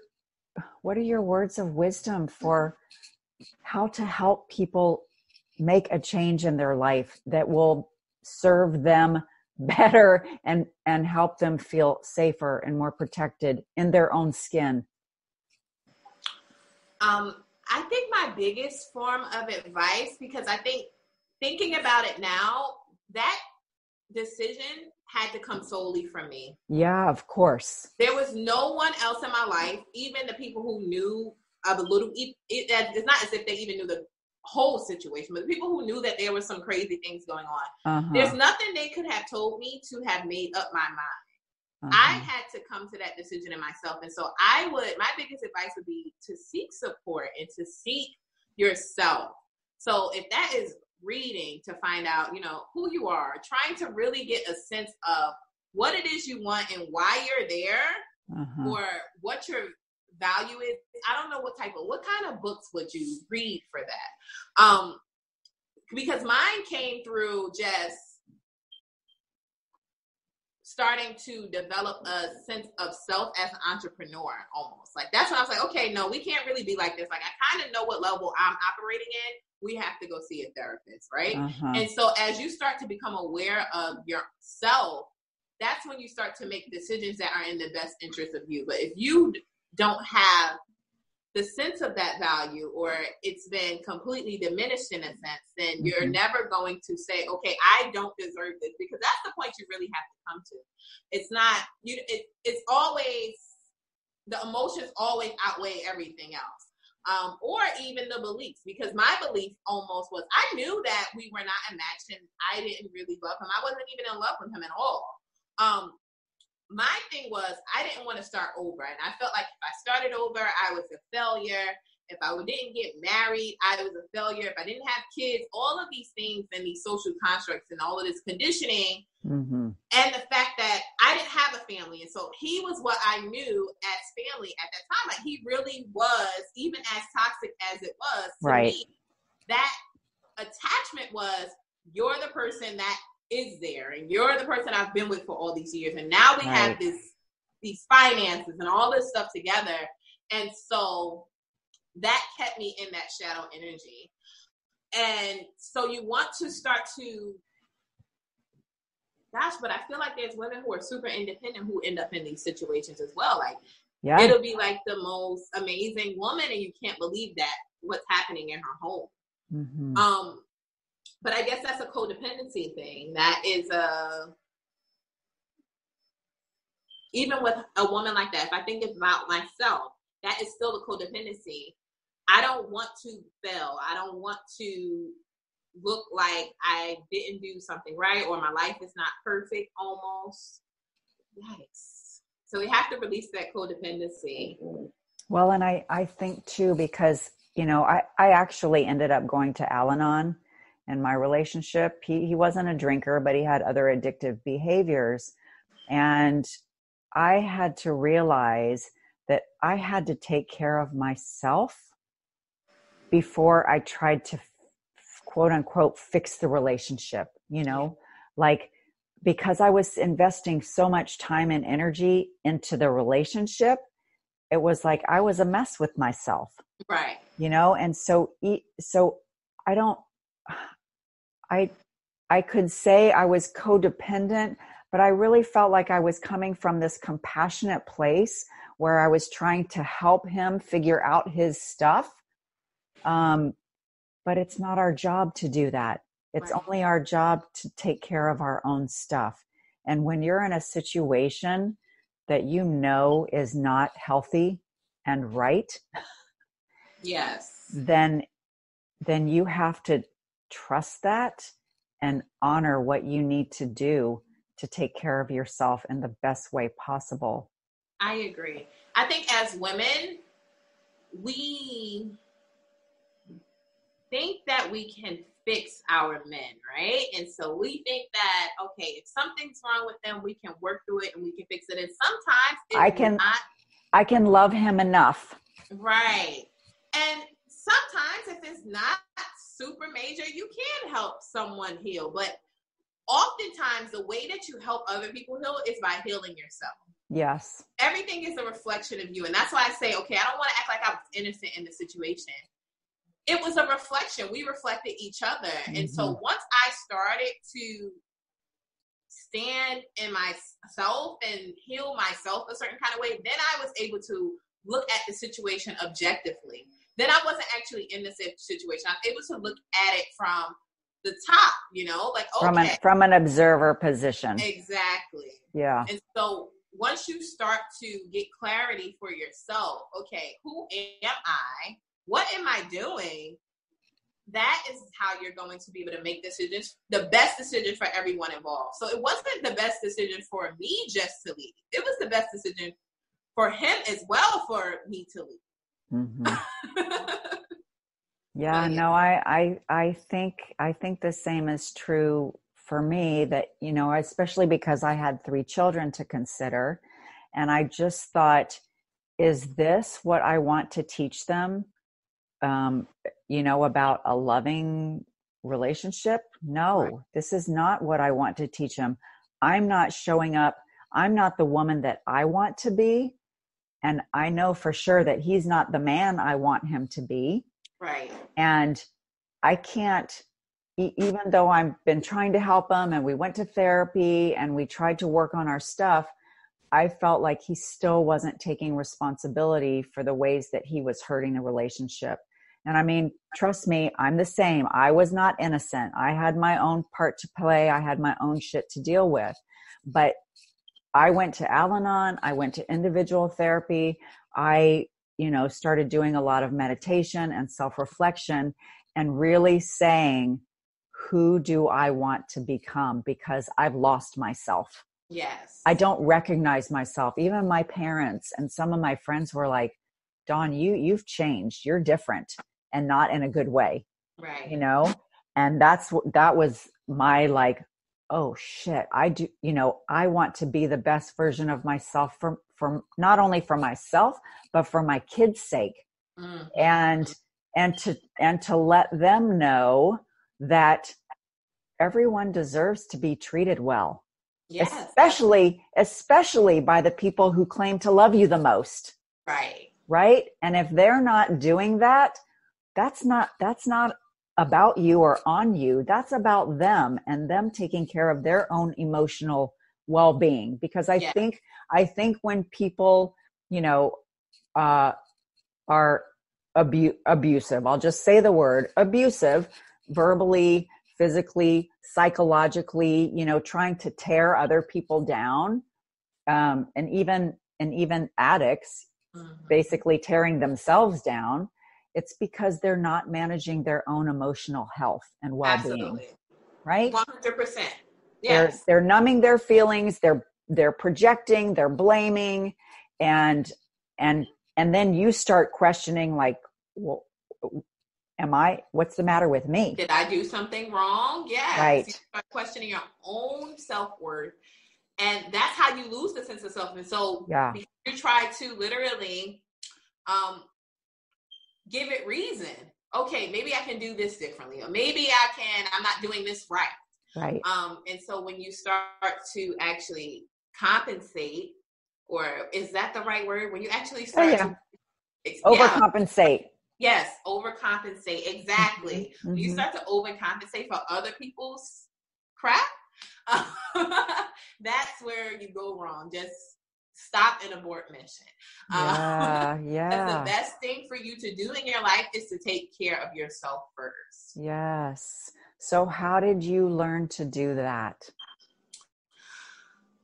S1: what are your words of wisdom for how to help people make a change in their life that will serve them *laughs* better and and help them feel safer and more protected in their own skin
S2: um i think my biggest form of advice because i think thinking about it now that decision had to come solely from me.
S1: Yeah, of course.
S2: There was no one else in my life, even the people who knew of a little. It, it, it's not as if they even knew the whole situation, but the people who knew that there were some crazy things going on. Uh-huh. There's nothing they could have told me to have made up my mind. Uh-huh. I had to come to that decision in myself, and so I would. My biggest advice would be to seek support and to seek yourself. So if that is reading to find out, you know, who you are, trying to really get a sense of what it is you want and why you're there uh-huh. or what your value is. I don't know what type of what kind of books would you read for that? Um because mine came through just starting to develop a sense of self as an entrepreneur almost. Like that's when I was like, okay, no, we can't really be like this. Like I kind of know what level I'm operating in. We have to go see a therapist, right? Uh-huh. And so as you start to become aware of yourself, that's when you start to make decisions that are in the best interest of you. But if you don't have the sense of that value or it's been completely diminished in a sense, then mm-hmm. you're never going to say, okay, I don't deserve this because that's the point you really have to come to. It's not, you, it, it's always, the emotions always outweigh everything else. Um, or even the beliefs, because my belief almost was I knew that we were not a match and I didn't really love him. I wasn't even in love with him at all. Um, my thing was I didn't want to start over. And I felt like if I started over, I was a failure. If I didn't get married, I was a failure. If I didn't have kids, all of these things and these social constructs and all of this conditioning, mm-hmm. and the fact that I didn't have a family. And so he was what I knew as family at that time. Like he really was, even as toxic as it was,
S1: right. Me,
S2: that attachment was you're the person that is there and you're the person I've been with for all these years and now we right. have this these finances and all this stuff together and so that kept me in that shadow energy and so you want to start to gosh but I feel like there's women who are super independent who end up in these situations as well like yeah. it'll be like the most amazing woman and you can't believe that what's happening in her home mm-hmm. um but I guess that's a codependency thing. That is a even with a woman like that, if I think about myself, that is still a codependency. I don't want to fail. I don't want to look like I didn't do something right or my life is not perfect almost. Yikes. So we have to release that codependency.
S1: Well, and I, I think too, because, you know, I, I actually ended up going to Al Anon in my relationship. He, he wasn't a drinker, but he had other addictive behaviors. And I had to realize that I had to take care of myself before I tried to quote unquote fix the relationship, you know, like because I was investing so much time and energy into the relationship, it was like I was a mess with myself.
S2: Right.
S1: You know, and so so I don't I I could say I was codependent, but I really felt like I was coming from this compassionate place where I was trying to help him figure out his stuff. Um, but it's not our job to do that. It's right. only our job to take care of our own stuff. And when you're in a situation that you know is not healthy and right,
S2: yes,
S1: then then you have to trust that and honor what you need to do to take care of yourself in the best way possible.
S2: I agree. I think as women, we think that we can fix our men, right? And so we think that okay, if something's wrong with them, we can work through it and we can fix it. And sometimes
S1: I can not, I can love him enough.
S2: Right. And sometimes if it's not super major, you can help someone heal. But oftentimes the way that you help other people heal is by healing yourself.
S1: Yes.
S2: Everything is a reflection of you. And that's why I say, okay, I don't want to act like I was innocent in the situation it was a reflection. We reflected each other. Mm-hmm. And so mm-hmm. once I started to stand in myself and heal myself a certain kind of way, then I was able to look at the situation objectively. Then I wasn't actually in the situation. I was able to look at it from the top, you know, like okay.
S1: from an from an observer position.
S2: Exactly.
S1: Yeah.
S2: And so once you start to get clarity for yourself, okay, who am I? What am I doing? That is how you're going to be able to make decisions, the best decision for everyone involved. So it wasn't the best decision for me just to leave. It was the best decision for him as well for me to leave.
S1: Mm-hmm. *laughs* yeah, no, I, I, I think, I think the same is true for me that, you know, especially because I had three children to consider. And I just thought, is this what I want to teach them? Um, you know, about a loving relationship. No, right. this is not what I want to teach him. I'm not showing up. I'm not the woman that I want to be. And I know for sure that he's not the man I want him to be.
S2: Right.
S1: And I can't, even though I've been trying to help him and we went to therapy and we tried to work on our stuff, I felt like he still wasn't taking responsibility for the ways that he was hurting the relationship. And I mean, trust me, I'm the same. I was not innocent. I had my own part to play. I had my own shit to deal with. But I went to Al Anon. I went to individual therapy. I, you know, started doing a lot of meditation and self reflection and really saying, who do I want to become? Because I've lost myself.
S2: Yes.
S1: I don't recognize myself. Even my parents and some of my friends were like, Dawn, you you've changed. You're different and not in a good way.
S2: Right.
S1: You know? And that's what that was my like, oh shit, I do, you know, I want to be the best version of myself for for not only for myself, but for my kids' sake. Mm-hmm. And and to and to let them know that everyone deserves to be treated well. Yes. Especially especially by the people who claim to love you the most.
S2: Right.
S1: Right? And if they're not doing that, that's not that's not about you or on you that's about them and them taking care of their own emotional well-being because i yeah. think i think when people you know uh are abu- abusive i'll just say the word abusive verbally physically psychologically you know trying to tear other people down um and even and even addicts mm-hmm. basically tearing themselves down it's because they're not managing their own emotional health and well-being Absolutely. right
S2: 100% yes.
S1: they're, they're numbing their feelings they're they're projecting they're blaming and and and then you start questioning like well am i what's the matter with me
S2: did i do something wrong yeah
S1: right
S2: you start questioning your own self-worth and that's how you lose the sense of self. And so
S1: yeah.
S2: you try to literally um, give it reason. Okay, maybe I can do this differently, or maybe I can. I'm not doing this right.
S1: Right.
S2: Um, and so when you start to actually compensate, or is that the right word? When you actually start
S1: oh, yeah.
S2: to
S1: overcompensate.
S2: Yes, overcompensate. Exactly.
S1: Mm-hmm.
S2: You start to overcompensate for other people's crap. *laughs* that's where you go wrong. Just stop and abort mission.
S1: Yeah, *laughs*
S2: um,
S1: yeah.
S2: the best thing for you to do in your life is to take care of yourself first.
S1: Yes. So, how did you learn to do that?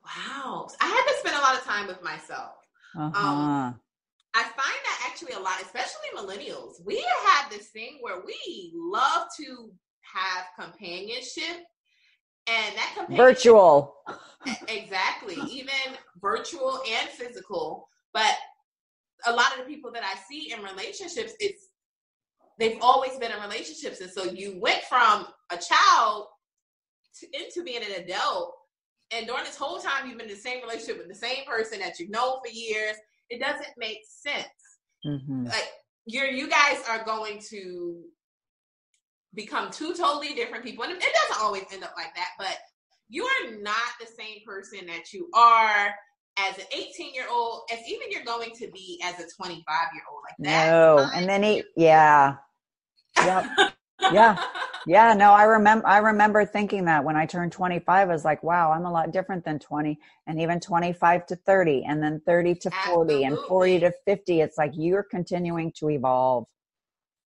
S2: Wow. I had to spend a lot of time with myself.
S1: Uh-huh.
S2: Um, I find that actually a lot, especially millennials. We have this thing where we love to have companionship and that companionship,
S1: virtual. *laughs*
S2: Exactly. Even virtual and physical. But a lot of the people that i see in relationships it's they've always been in relationships. And so you went from a child to, into being an adult. And during this whole time you've been in the same relationship with the same person that you've known for years. It doesn't make sense.
S1: Mm-hmm.
S2: like you're you guys are going to become two totally different people. And it doesn't always end up like that, but you are not the same person that you are as an 18 year old, as even you're going to be as a 25 year old. Like that.
S1: No. And then he, yeah. Yep. *laughs* yeah. Yeah. No, I remember, I remember thinking that when I turned 25, I was like, wow, I'm a lot different than 20 and even 25 to 30 and then 30 to 40
S2: Absolutely.
S1: and 40 to 50. It's like you're continuing to evolve.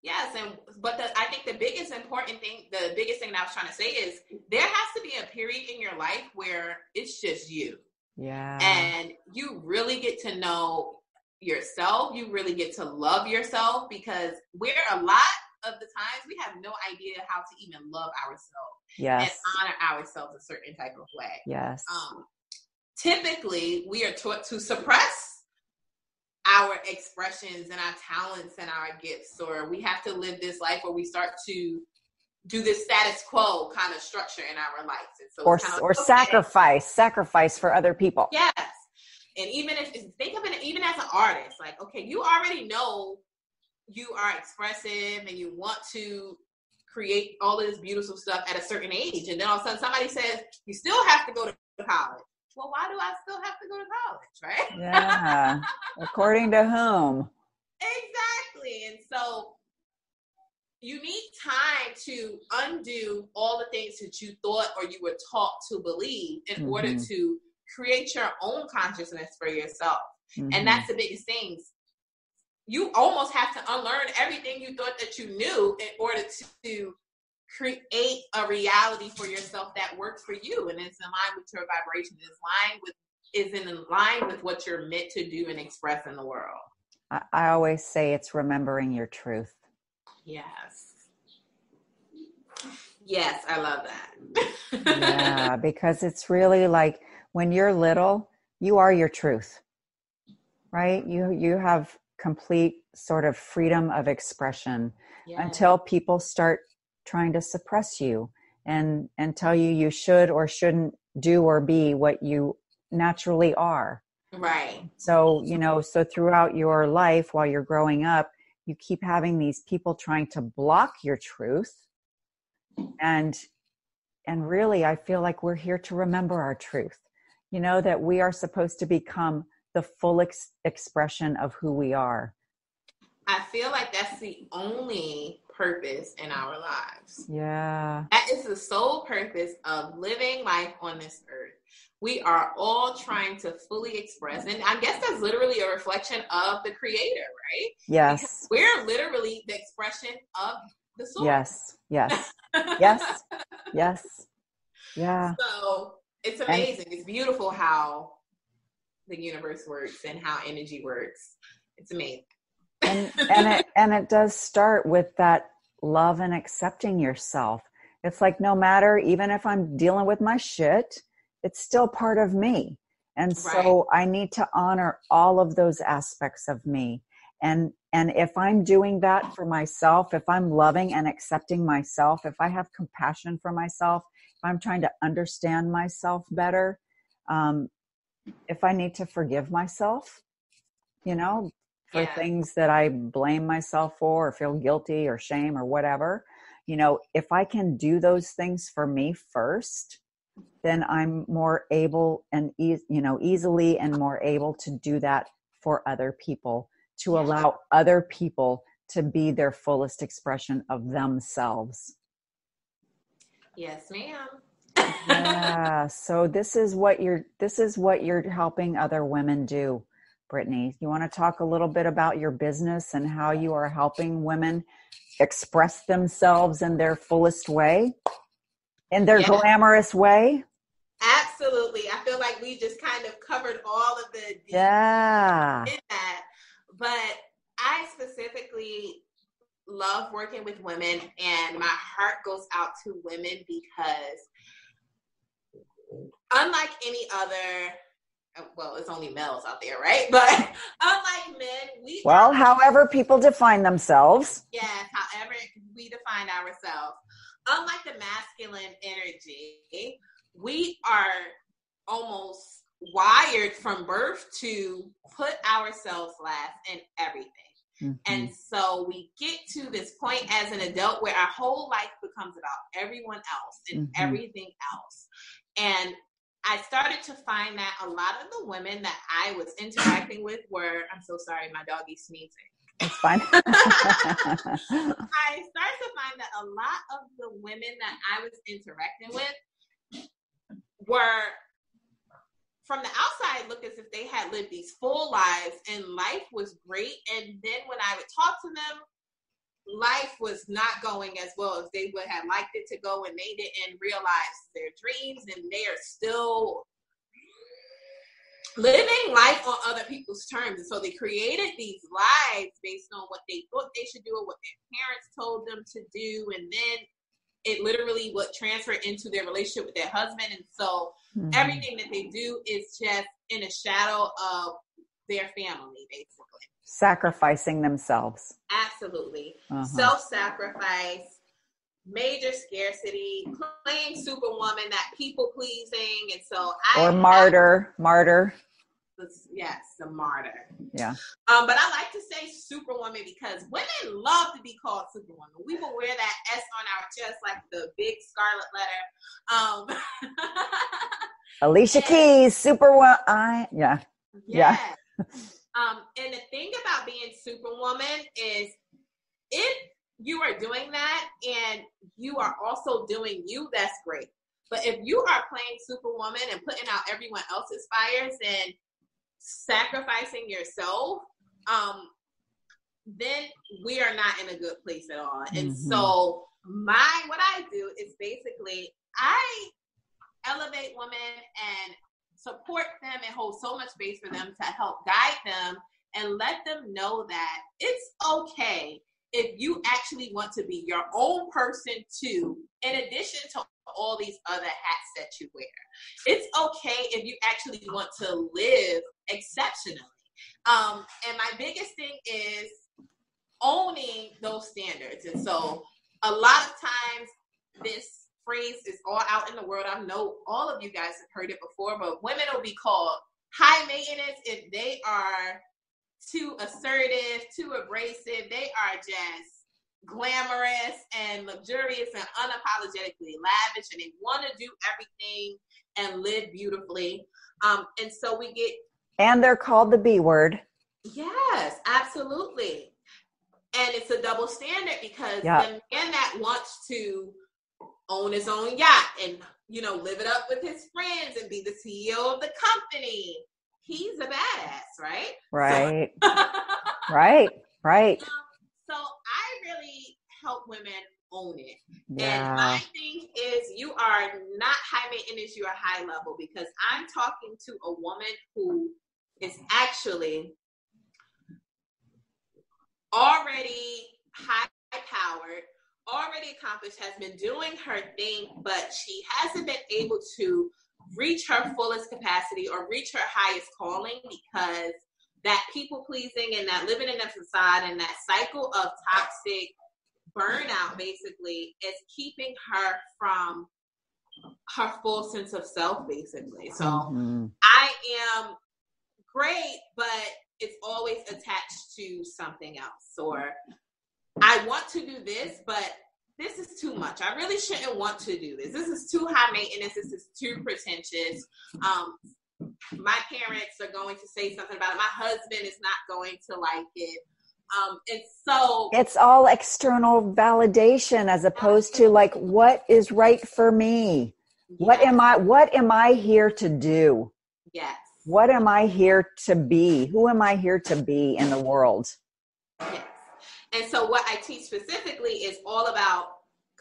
S2: Yes, and but the, I think the biggest important thing, the biggest thing that I was trying to say is there has to be a period in your life where it's just you.
S1: Yeah.
S2: And you really get to know yourself. You really get to love yourself because we're a lot of the times we have no idea how to even love ourselves
S1: yes.
S2: and honor ourselves a certain type of way.
S1: Yes.
S2: Um, typically, we are taught to suppress our expressions and our talents and our gifts, or we have to live this life where we start to do this status quo kind of structure in our lives. And so
S1: or
S2: kind of,
S1: or
S2: okay.
S1: sacrifice, sacrifice for other people.
S2: Yes. And even if think of it even as an artist, like, okay, you already know you are expressive and you want to create all of this beautiful stuff at a certain age. And then all of a sudden somebody says, you still have to go to college well, why do I still have to go to college, right?
S1: Yeah. According to whom?
S2: Exactly. And so you need time to undo all the things that you thought or you were taught to believe in mm-hmm. order to create your own consciousness for yourself. Mm-hmm. And that's the biggest thing. You almost have to unlearn everything you thought that you knew in order to create a reality for yourself that works for you and it's in line with your vibration is line with is in line with what you're meant to do and express in the world.
S1: I, I always say it's remembering your truth.
S2: Yes. Yes i love that.
S1: Yeah *laughs* because it's really like when you're little you are your truth right? You you have complete sort of freedom of expression yes. until people start trying to suppress you and and tell you you should or shouldn't do or be what you naturally are.
S2: Right.
S1: So you know so throughout your life while you're growing up you keep having these people trying to block your truth. And and really i feel like we're here to remember our truth. You know that we are supposed to become the full ex- expression of who we are
S2: i feel like that's the only purpose in our lives.
S1: Yeah.
S2: That is the sole purpose of living life on this earth. We are all trying to fully express, and I guess that's literally a reflection of the creator, right?
S1: Yes.
S2: Because we're literally the expression of the source.
S1: Yes. Yes. *laughs* yes. Yes. Yeah.
S2: So it's amazing. And- it's beautiful how the universe works and how energy works. It's amazing
S1: and and it and it does start with that love and accepting yourself. It's like no matter even if i'm dealing with my shit it's still part of me. And so right. i need to honor all of those aspects of me. And and if i'm doing that for myself if i'm loving and accepting myself if i have compassion for myself if i'm trying to understand myself better um, if I need to forgive myself, you know, for
S2: Yeah.
S1: things that I blame myself for or feel guilty or shame or whatever, you know, if I can do those things for me first, then I'm more able and eas you know easily and more able to do that for other people to allow other people to be their fullest expression of themselves.
S2: Yes, ma'am.
S1: yeah so this is what you're this is what you're helping other women do brittany you want to talk a little bit about your business and how you are helping women express themselves in their fullest way in their
S2: Yeah.
S1: glamorous way
S2: Absolutely. I feel like we just kind of covered all of the
S1: yeah
S2: in that. But I specifically love working with women, and my heart goes out to women because, unlike any other, well, it's only males out there, right? *laughs* But unlike men, we
S1: well however people define themselves
S2: Yes, however we define ourselves. Unlike the masculine energy, we are almost wired from birth to put ourselves last in everything.
S1: Mhm.
S2: And so we get to this point as an adult where our whole life becomes about everyone else and
S1: Mhm.
S2: everything else. And I started to find that a lot of the women that I was interacting with were, I'm so sorry, my doggy's sneezing.
S1: it's fine *laughs* *laughs*
S2: I started to find that a lot of the women that I was interacting with were from the outside look as if they had lived these full lives and life was great. And then when I would talk to them, life was not going as well as they would have liked it to go, and they didn't realize their dreams, and they are still living life on other people's terms. And so they created these lives based on what they thought they should do or what their parents told them to do. And then it literally would transfer into their relationship with their husband. And so
S1: Mhm.
S2: everything that they do is just in a shadow of their family, basically.
S1: Sacrificing themselves
S2: Absolutely.
S1: Uh-huh.
S2: Self sacrifice, major scarcity, playing superwoman, that people pleasing. And so I.
S1: or martyr martyr
S2: Yes, the martyr.
S1: yeah
S2: Um, but I like to say superwoman because women love to be called superwoman. We will wear that S on our chest like the big scarlet letter. Um, *laughs*
S1: alicia
S2: Yeah.
S1: keys superwoman. i yeah Yeah.
S2: yes. *laughs* um, and the thing about being superwoman is if you are doing that and you are also doing you, that's great. But if you are playing superwoman and putting out everyone else's fires and sacrificing yourself, um, then we are not in a good place at all. And
S1: Mhm.
S2: so my what I do is basically I elevate women and support them and hold so much space for them to help guide them and let them know that it's okay if you actually want to be your own person too, in addition to all these other hats that you wear. It's okay if you actually want to live exceptionally. Um, and my biggest thing is owning those standards. And so a lot of times this phrase is all out in the world. I know all of you guys have heard it before, but women will be called high maintenance if they are too assertive, too abrasive. They are just glamorous and luxurious and unapologetically lavish, and they want to do everything and live beautifully. Um, and so we get
S1: and they're called the b word
S2: Yes, absolutely. And it's a double standard because
S1: Yeah.
S2: the man that wants to own his own yacht and you know live it up with his friends and be the CEO of the company, he's a badass, right?
S1: right.
S2: So,
S1: right. *laughs* Right um,
S2: so I really help women own it. And my thing is, you are not high maintenance, you are high level because I'm talking to a woman who is actually already high powered, already accomplished, has been doing her thing, but she hasn't been able to reach her fullest capacity or reach her highest calling because that people pleasing and that living in a facade and that cycle of toxic burnout basically is keeping her from her full sense of self, basically. So mm-hmm. I am great, but it's always attached to something else. Or I want to do this, but this is too much. I really shouldn't want to do this. This is too high maintenance. This is too pretentious. Um, my parents are going to say something about it. My husband is not going to like it. Um, and so
S1: it's all external validation as opposed to like what is right for me. Yes. What am I what am I here to do?
S2: Yes.
S1: What am I here to be? Who am I here to be in the world?
S2: Yes. And so what I teach specifically is all about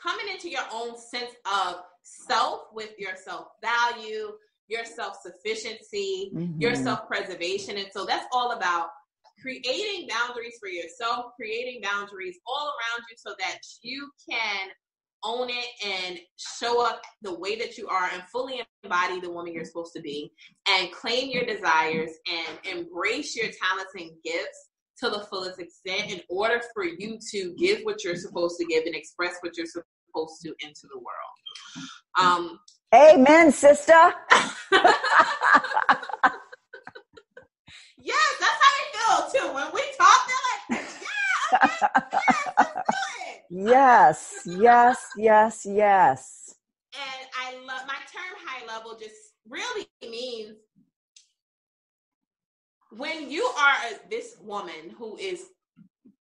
S2: coming into your own sense of self with your self value, your self sufficiency, mm-hmm. your self preservation. And so that's all about creating boundaries for yourself, creating boundaries all around you so that you can own it and show up the way that you are and fully embody the woman you're supposed to be and claim your desires and embrace your talents and gifts to the fullest extent in order for you to give what you're supposed to give and express what you're supposed to into the world. Um,
S1: Amen, sister. *laughs*
S2: yes, that's how they feel too. When we talk, they're like, yeah, okay,
S1: yes, yes, yes, yes, yes.
S2: And I love my term high level just really means when you are a, this woman who is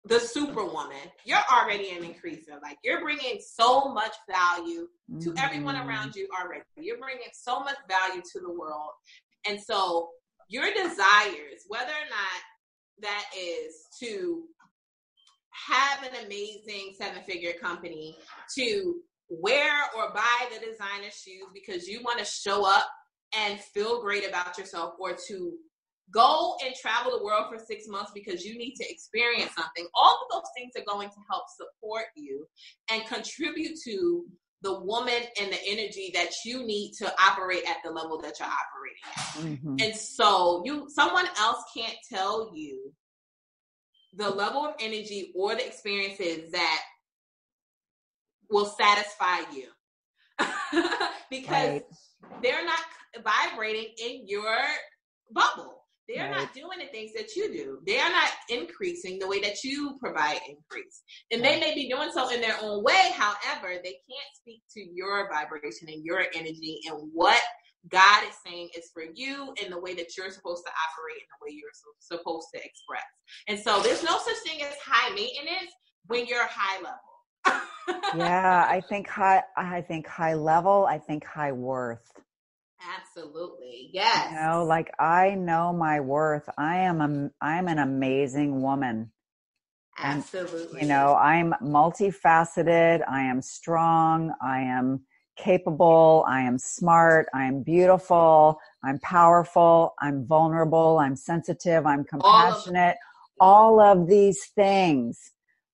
S2: the superwoman, you're already an increaser. Like you're bringing so much value to everyone mm-hmm. around you already. You're bringing so much value to the world. And so your desires, whether or not that is to have an amazing seven figure company, to wear or buy the designer shoes because you want to show up and feel great about yourself, or to go and travel the world for six months because you need to experience something. All of those things are going to help support you and contribute to the woman and the energy that you need to operate at the level that you're operating at. Mm-hmm. And so you someone else can't tell you the level of energy or the experiences that will satisfy you. *laughs* because right. they're not vibrating in your bubble. They're right. not doing the things that you do. They are not increasing the way that you provide increase. And right. they may be doing so in their own way. However, they can't speak to your vibration and your energy and what God is saying is for you in the way that you're supposed to operate and the way you're so, supposed to express. And so there's no such thing as high maintenance when you're high level. *laughs*
S1: yeah, I think high I think high level, I think high worth.
S2: Absolutely. Yes.
S1: You know, like I know my worth. I am a I'm an amazing woman.
S2: Absolutely.
S1: And, you know, I'm multifaceted, I am strong, I am capable, I am smart, I am beautiful, I'm powerful, I'm vulnerable, I'm sensitive, I'm compassionate. All of, all of these things.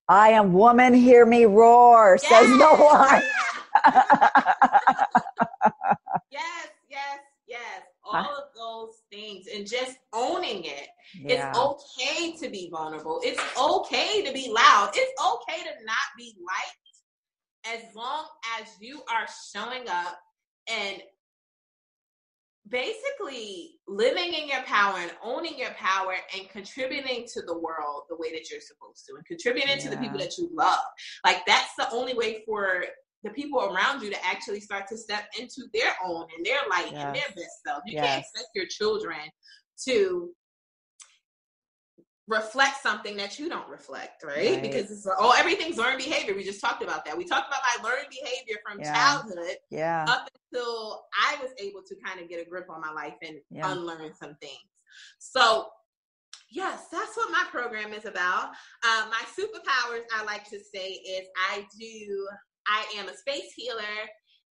S1: I am woman, hear me roar, yes. says no one.
S2: All of those things and just owning it. Yeah. It's okay to be vulnerable. It's okay to be loud. It's okay to not be liked as long as you are showing up and basically living in your power and owning your power and contributing to the world the way that you're supposed to and contributing yeah. to the people that you love. Like that's the only way for the people around you to actually start to step into their own and their light yes. and their best self. You yes. can't expect your children to reflect something that you don't reflect, right? right. Because it's oh everything's learned behavior. We just talked about that. We talked about my learned behavior from yeah. childhood
S1: yeah.
S2: up until I was able to kind of get a grip on my life and yeah. unlearn some things. So Yes, that's what my program is about. Uh, my superpowers, I like to say, is I do I am a space healer.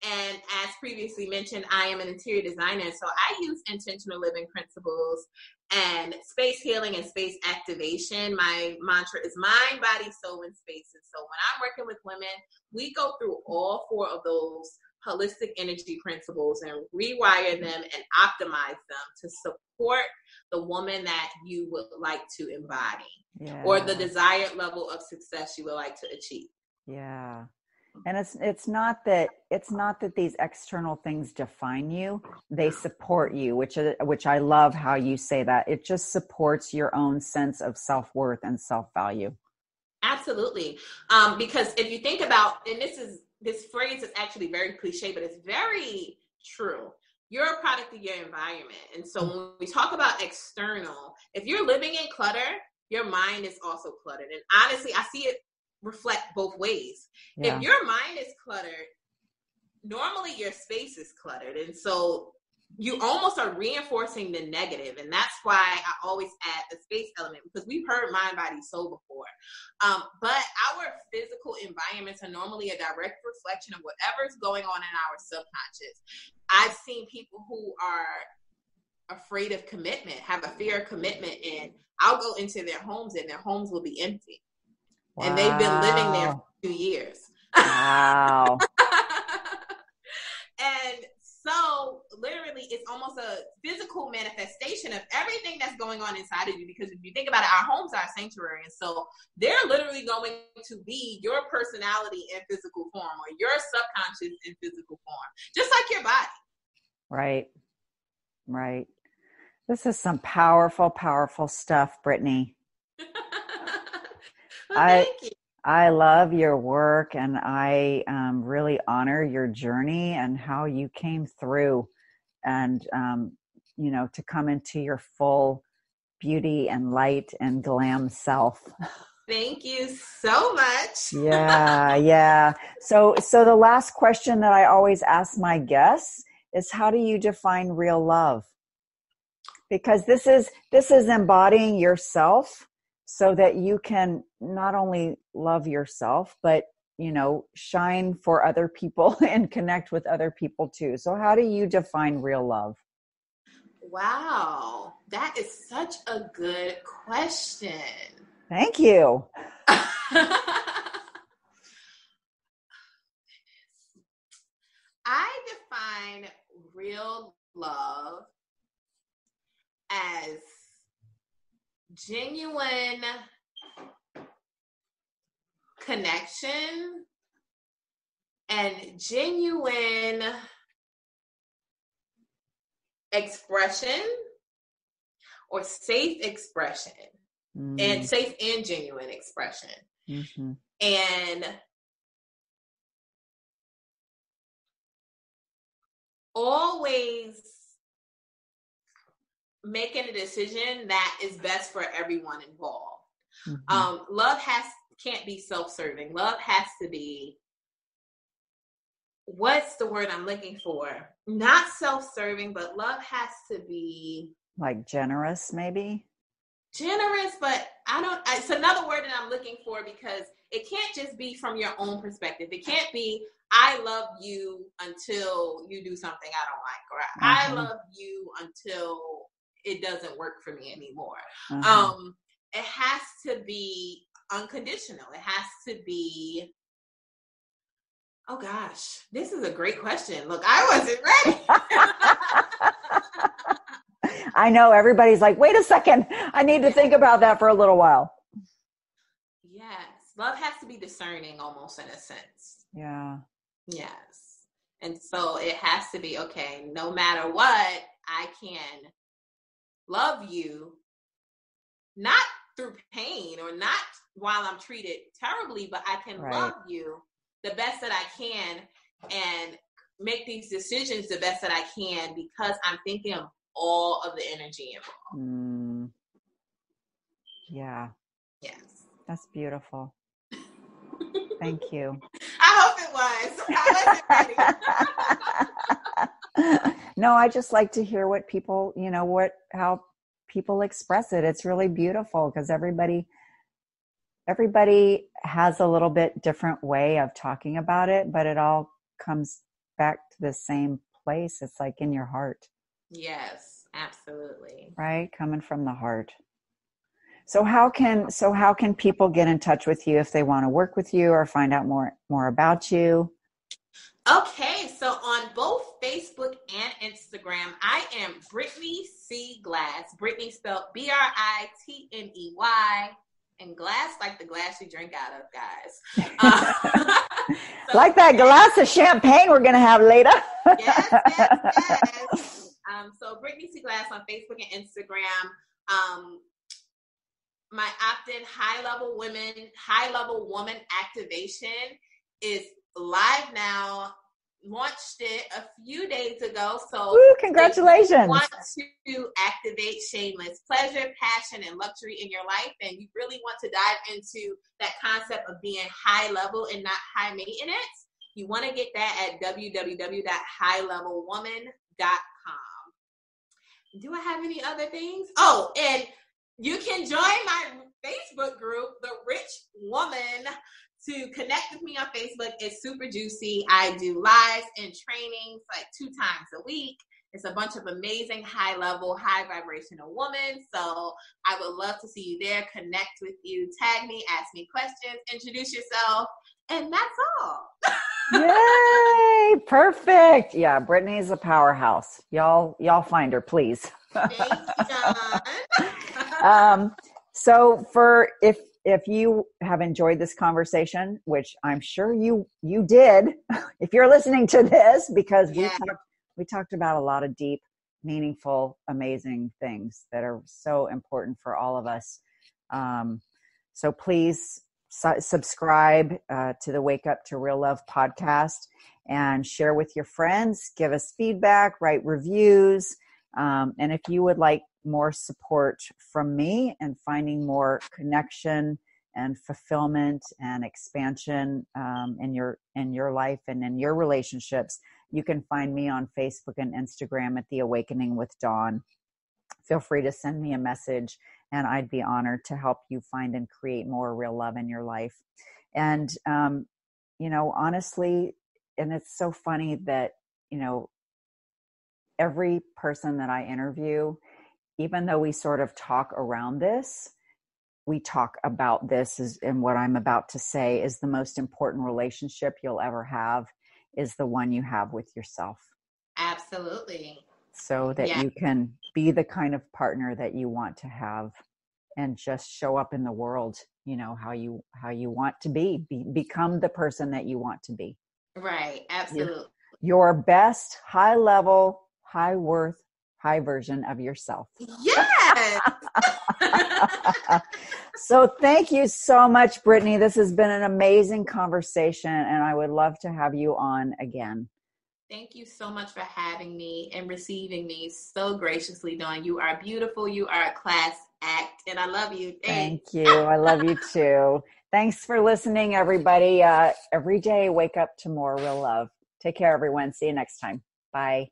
S2: And as previously mentioned, I am an interior designer. So I use intentional living principles and space healing and space activation. My mantra is mind, body, soul, and space. And so when I'm working with women, we go through all four of those holistic energy principles and rewire them and optimize them to support the woman that you would like to embody yeah. or the desired level of success you would like to achieve.
S1: Yeah. And it's it's not that it's not that these external things define you they support you which which i love how you say that. It just supports your own sense of self-worth and self-value.
S2: Absolutely. Um, because if you think about and this is this phrase is actually very cliche but it's very true. You're a product of your environment. And so when we talk about external if you're living in clutter your mind is also cluttered. And honestly i see it reflect both ways. Yeah. If your mind is cluttered, normally your space is cluttered. And so you almost are reinforcing the negative and that's why i always add the space element because we've heard mind body soul before um, but our physical environments are normally a direct reflection of whatever's going on in our subconscious i've seen people who are afraid of commitment have a fear of commitment and i'll go into their homes and their homes will be empty Wow. And they've been living there for two years.
S1: Wow. *laughs*
S2: and so literally it's almost a physical manifestation of everything that's going on inside of you because if you think about it our homes are sanctuary and so they're literally going to be your personality in physical form or your subconscious in physical form just like your body
S1: right right this is some powerful powerful stuff britney *laughs* *laughs*
S2: well, I, you.
S1: I love your work and I um, really honor your journey and how you came through and, um, you know, to come into your full beauty and light and glam self.
S2: Thank you so much.
S1: yeah, *laughs* yeah. So, so the last question that I always ask my guests is, how do you define real love? Because this is this is embodying yourself so that you can not only love yourself but you know shine for other people *laughs* and connect with other people too. So how do you define real love?
S2: Wow that is such a good question.
S1: Thank you. *laughs*
S2: I define real love as genuine connection and genuine expression or safe expression mm. and safe and genuine expression mm-hmm. and always making a decision that is best for everyone involved. Mm-hmm. Um, love has can't be self-serving. Love has to be what's the word I'm looking for? Not self-serving, but love has to be
S1: like generous, maybe.
S2: Generous, but I don't. It's another word that I'm looking for because it can't just be from your own perspective. It can't be I love you until you do something I don't like, or mm-hmm. I love you until it doesn't work for me anymore. Uh-huh. Um, it has to be unconditional. It has to be. Oh gosh, this is a great question. Look, I wasn't
S1: ready. *laughs* I know everybody's like, wait a second, I need to think about that for a little while.
S2: Yes, love has to be discerning almost in a sense.
S1: Yeah.
S2: Yes. And so it has to be okay, no matter what, I can love you, not through pain or not while I'm treated terribly, but I can right. love you the best that I can and make these decisions the best that I can because I'm thinking of all of the energy involved.
S1: Mm. Yeah.
S2: Yes.
S1: That's beautiful. *laughs* Thank you.
S2: I hope it was.
S1: I. *laughs* *laughs* *laughs* no, I just like to hear what people, you know, what how people express it. It's really beautiful because everybody everybody has a little bit different way of talking about it, but it all comes back to the same place. It's like in your heart.
S2: Yes, absolutely.
S1: Right? Coming from the heart. So how can so how can people get in touch with you if they want to work with you or find out more more about you?
S2: Okay, so on both Facebook and Instagram, I am Britney C. Glass. Britney spelled B R I T N E Y, and glass like the glass you drink out of, guys. *laughs* Uh,
S1: so, *laughs* like that glass of champagne we're going to have later.
S2: yes, yes, *laughs* yes. Um, so Britney C. Glass on Facebook and Instagram. Um, my opt-in high level women, high level woman activation is live now launched it a few days ago. So,
S1: Woo, congratulations!
S2: want to activate shameless pleasure, passion, and luxury in your life, and you really want to dive into that concept of being high level and not high maintenance, you want to get that at www.highlevelwoman.com. Do I have any other things? Oh, and you can join my Facebook group, The Rich Woman to connect with me on Facebook. It's super juicy. I do lives and trainings like two times a week. It's a bunch of amazing high level, high vibrational women. So I would love to see you there, connect with you, tag me, ask me questions, introduce yourself, and that's all.
S1: Yay! *laughs* Perfect. Yeah, Britney's a powerhouse. Y'all, y'all find her, please. *laughs* um, so for if if you have enjoyed this conversation, which I'm sure you you did, *laughs* if you're listening to this, because we talked we talked about a lot of deep, meaningful, amazing things that are so important for all of us. Um, so please su- subscribe uh, to the Wake Up to Real Love podcast and share with your friends. Give us feedback, write reviews, um, and if you would like more support from me and finding more connection and fulfillment and expansion um, in your in your life and in your relationships you can find me on facebook and instagram at the awakening with dawn. Feel free to send me a message and i'd be honored to help you find and create more real love in your life. And um, you know honestly and it's so funny that you know every person that i interview even though we sort of talk around this, we talk about this is, and what I'm about to say is the most important relationship you'll ever have is the one you have with yourself.
S2: Absolutely.
S1: So that yeah. you can be the kind of partner that you want to have and just show up in the world, you know, how you how you want to be, be become the person that you want to be.
S2: Right, absolutely.
S1: Your, your best high level, high worth high version of yourself.
S2: Yes. *laughs*
S1: so thank you so much, Britney. This has been an amazing conversation, and I would love to have you on again.
S2: Thank you so much for having me and receiving me so graciously, Dawn. You are beautiful. You are a class act, and I love you.
S1: Thanks. Thank you. I love you *laughs* too. Thanks for listening, everybody. Uh, every day, wake up to more real love. Take care, everyone. See you next time. Bye.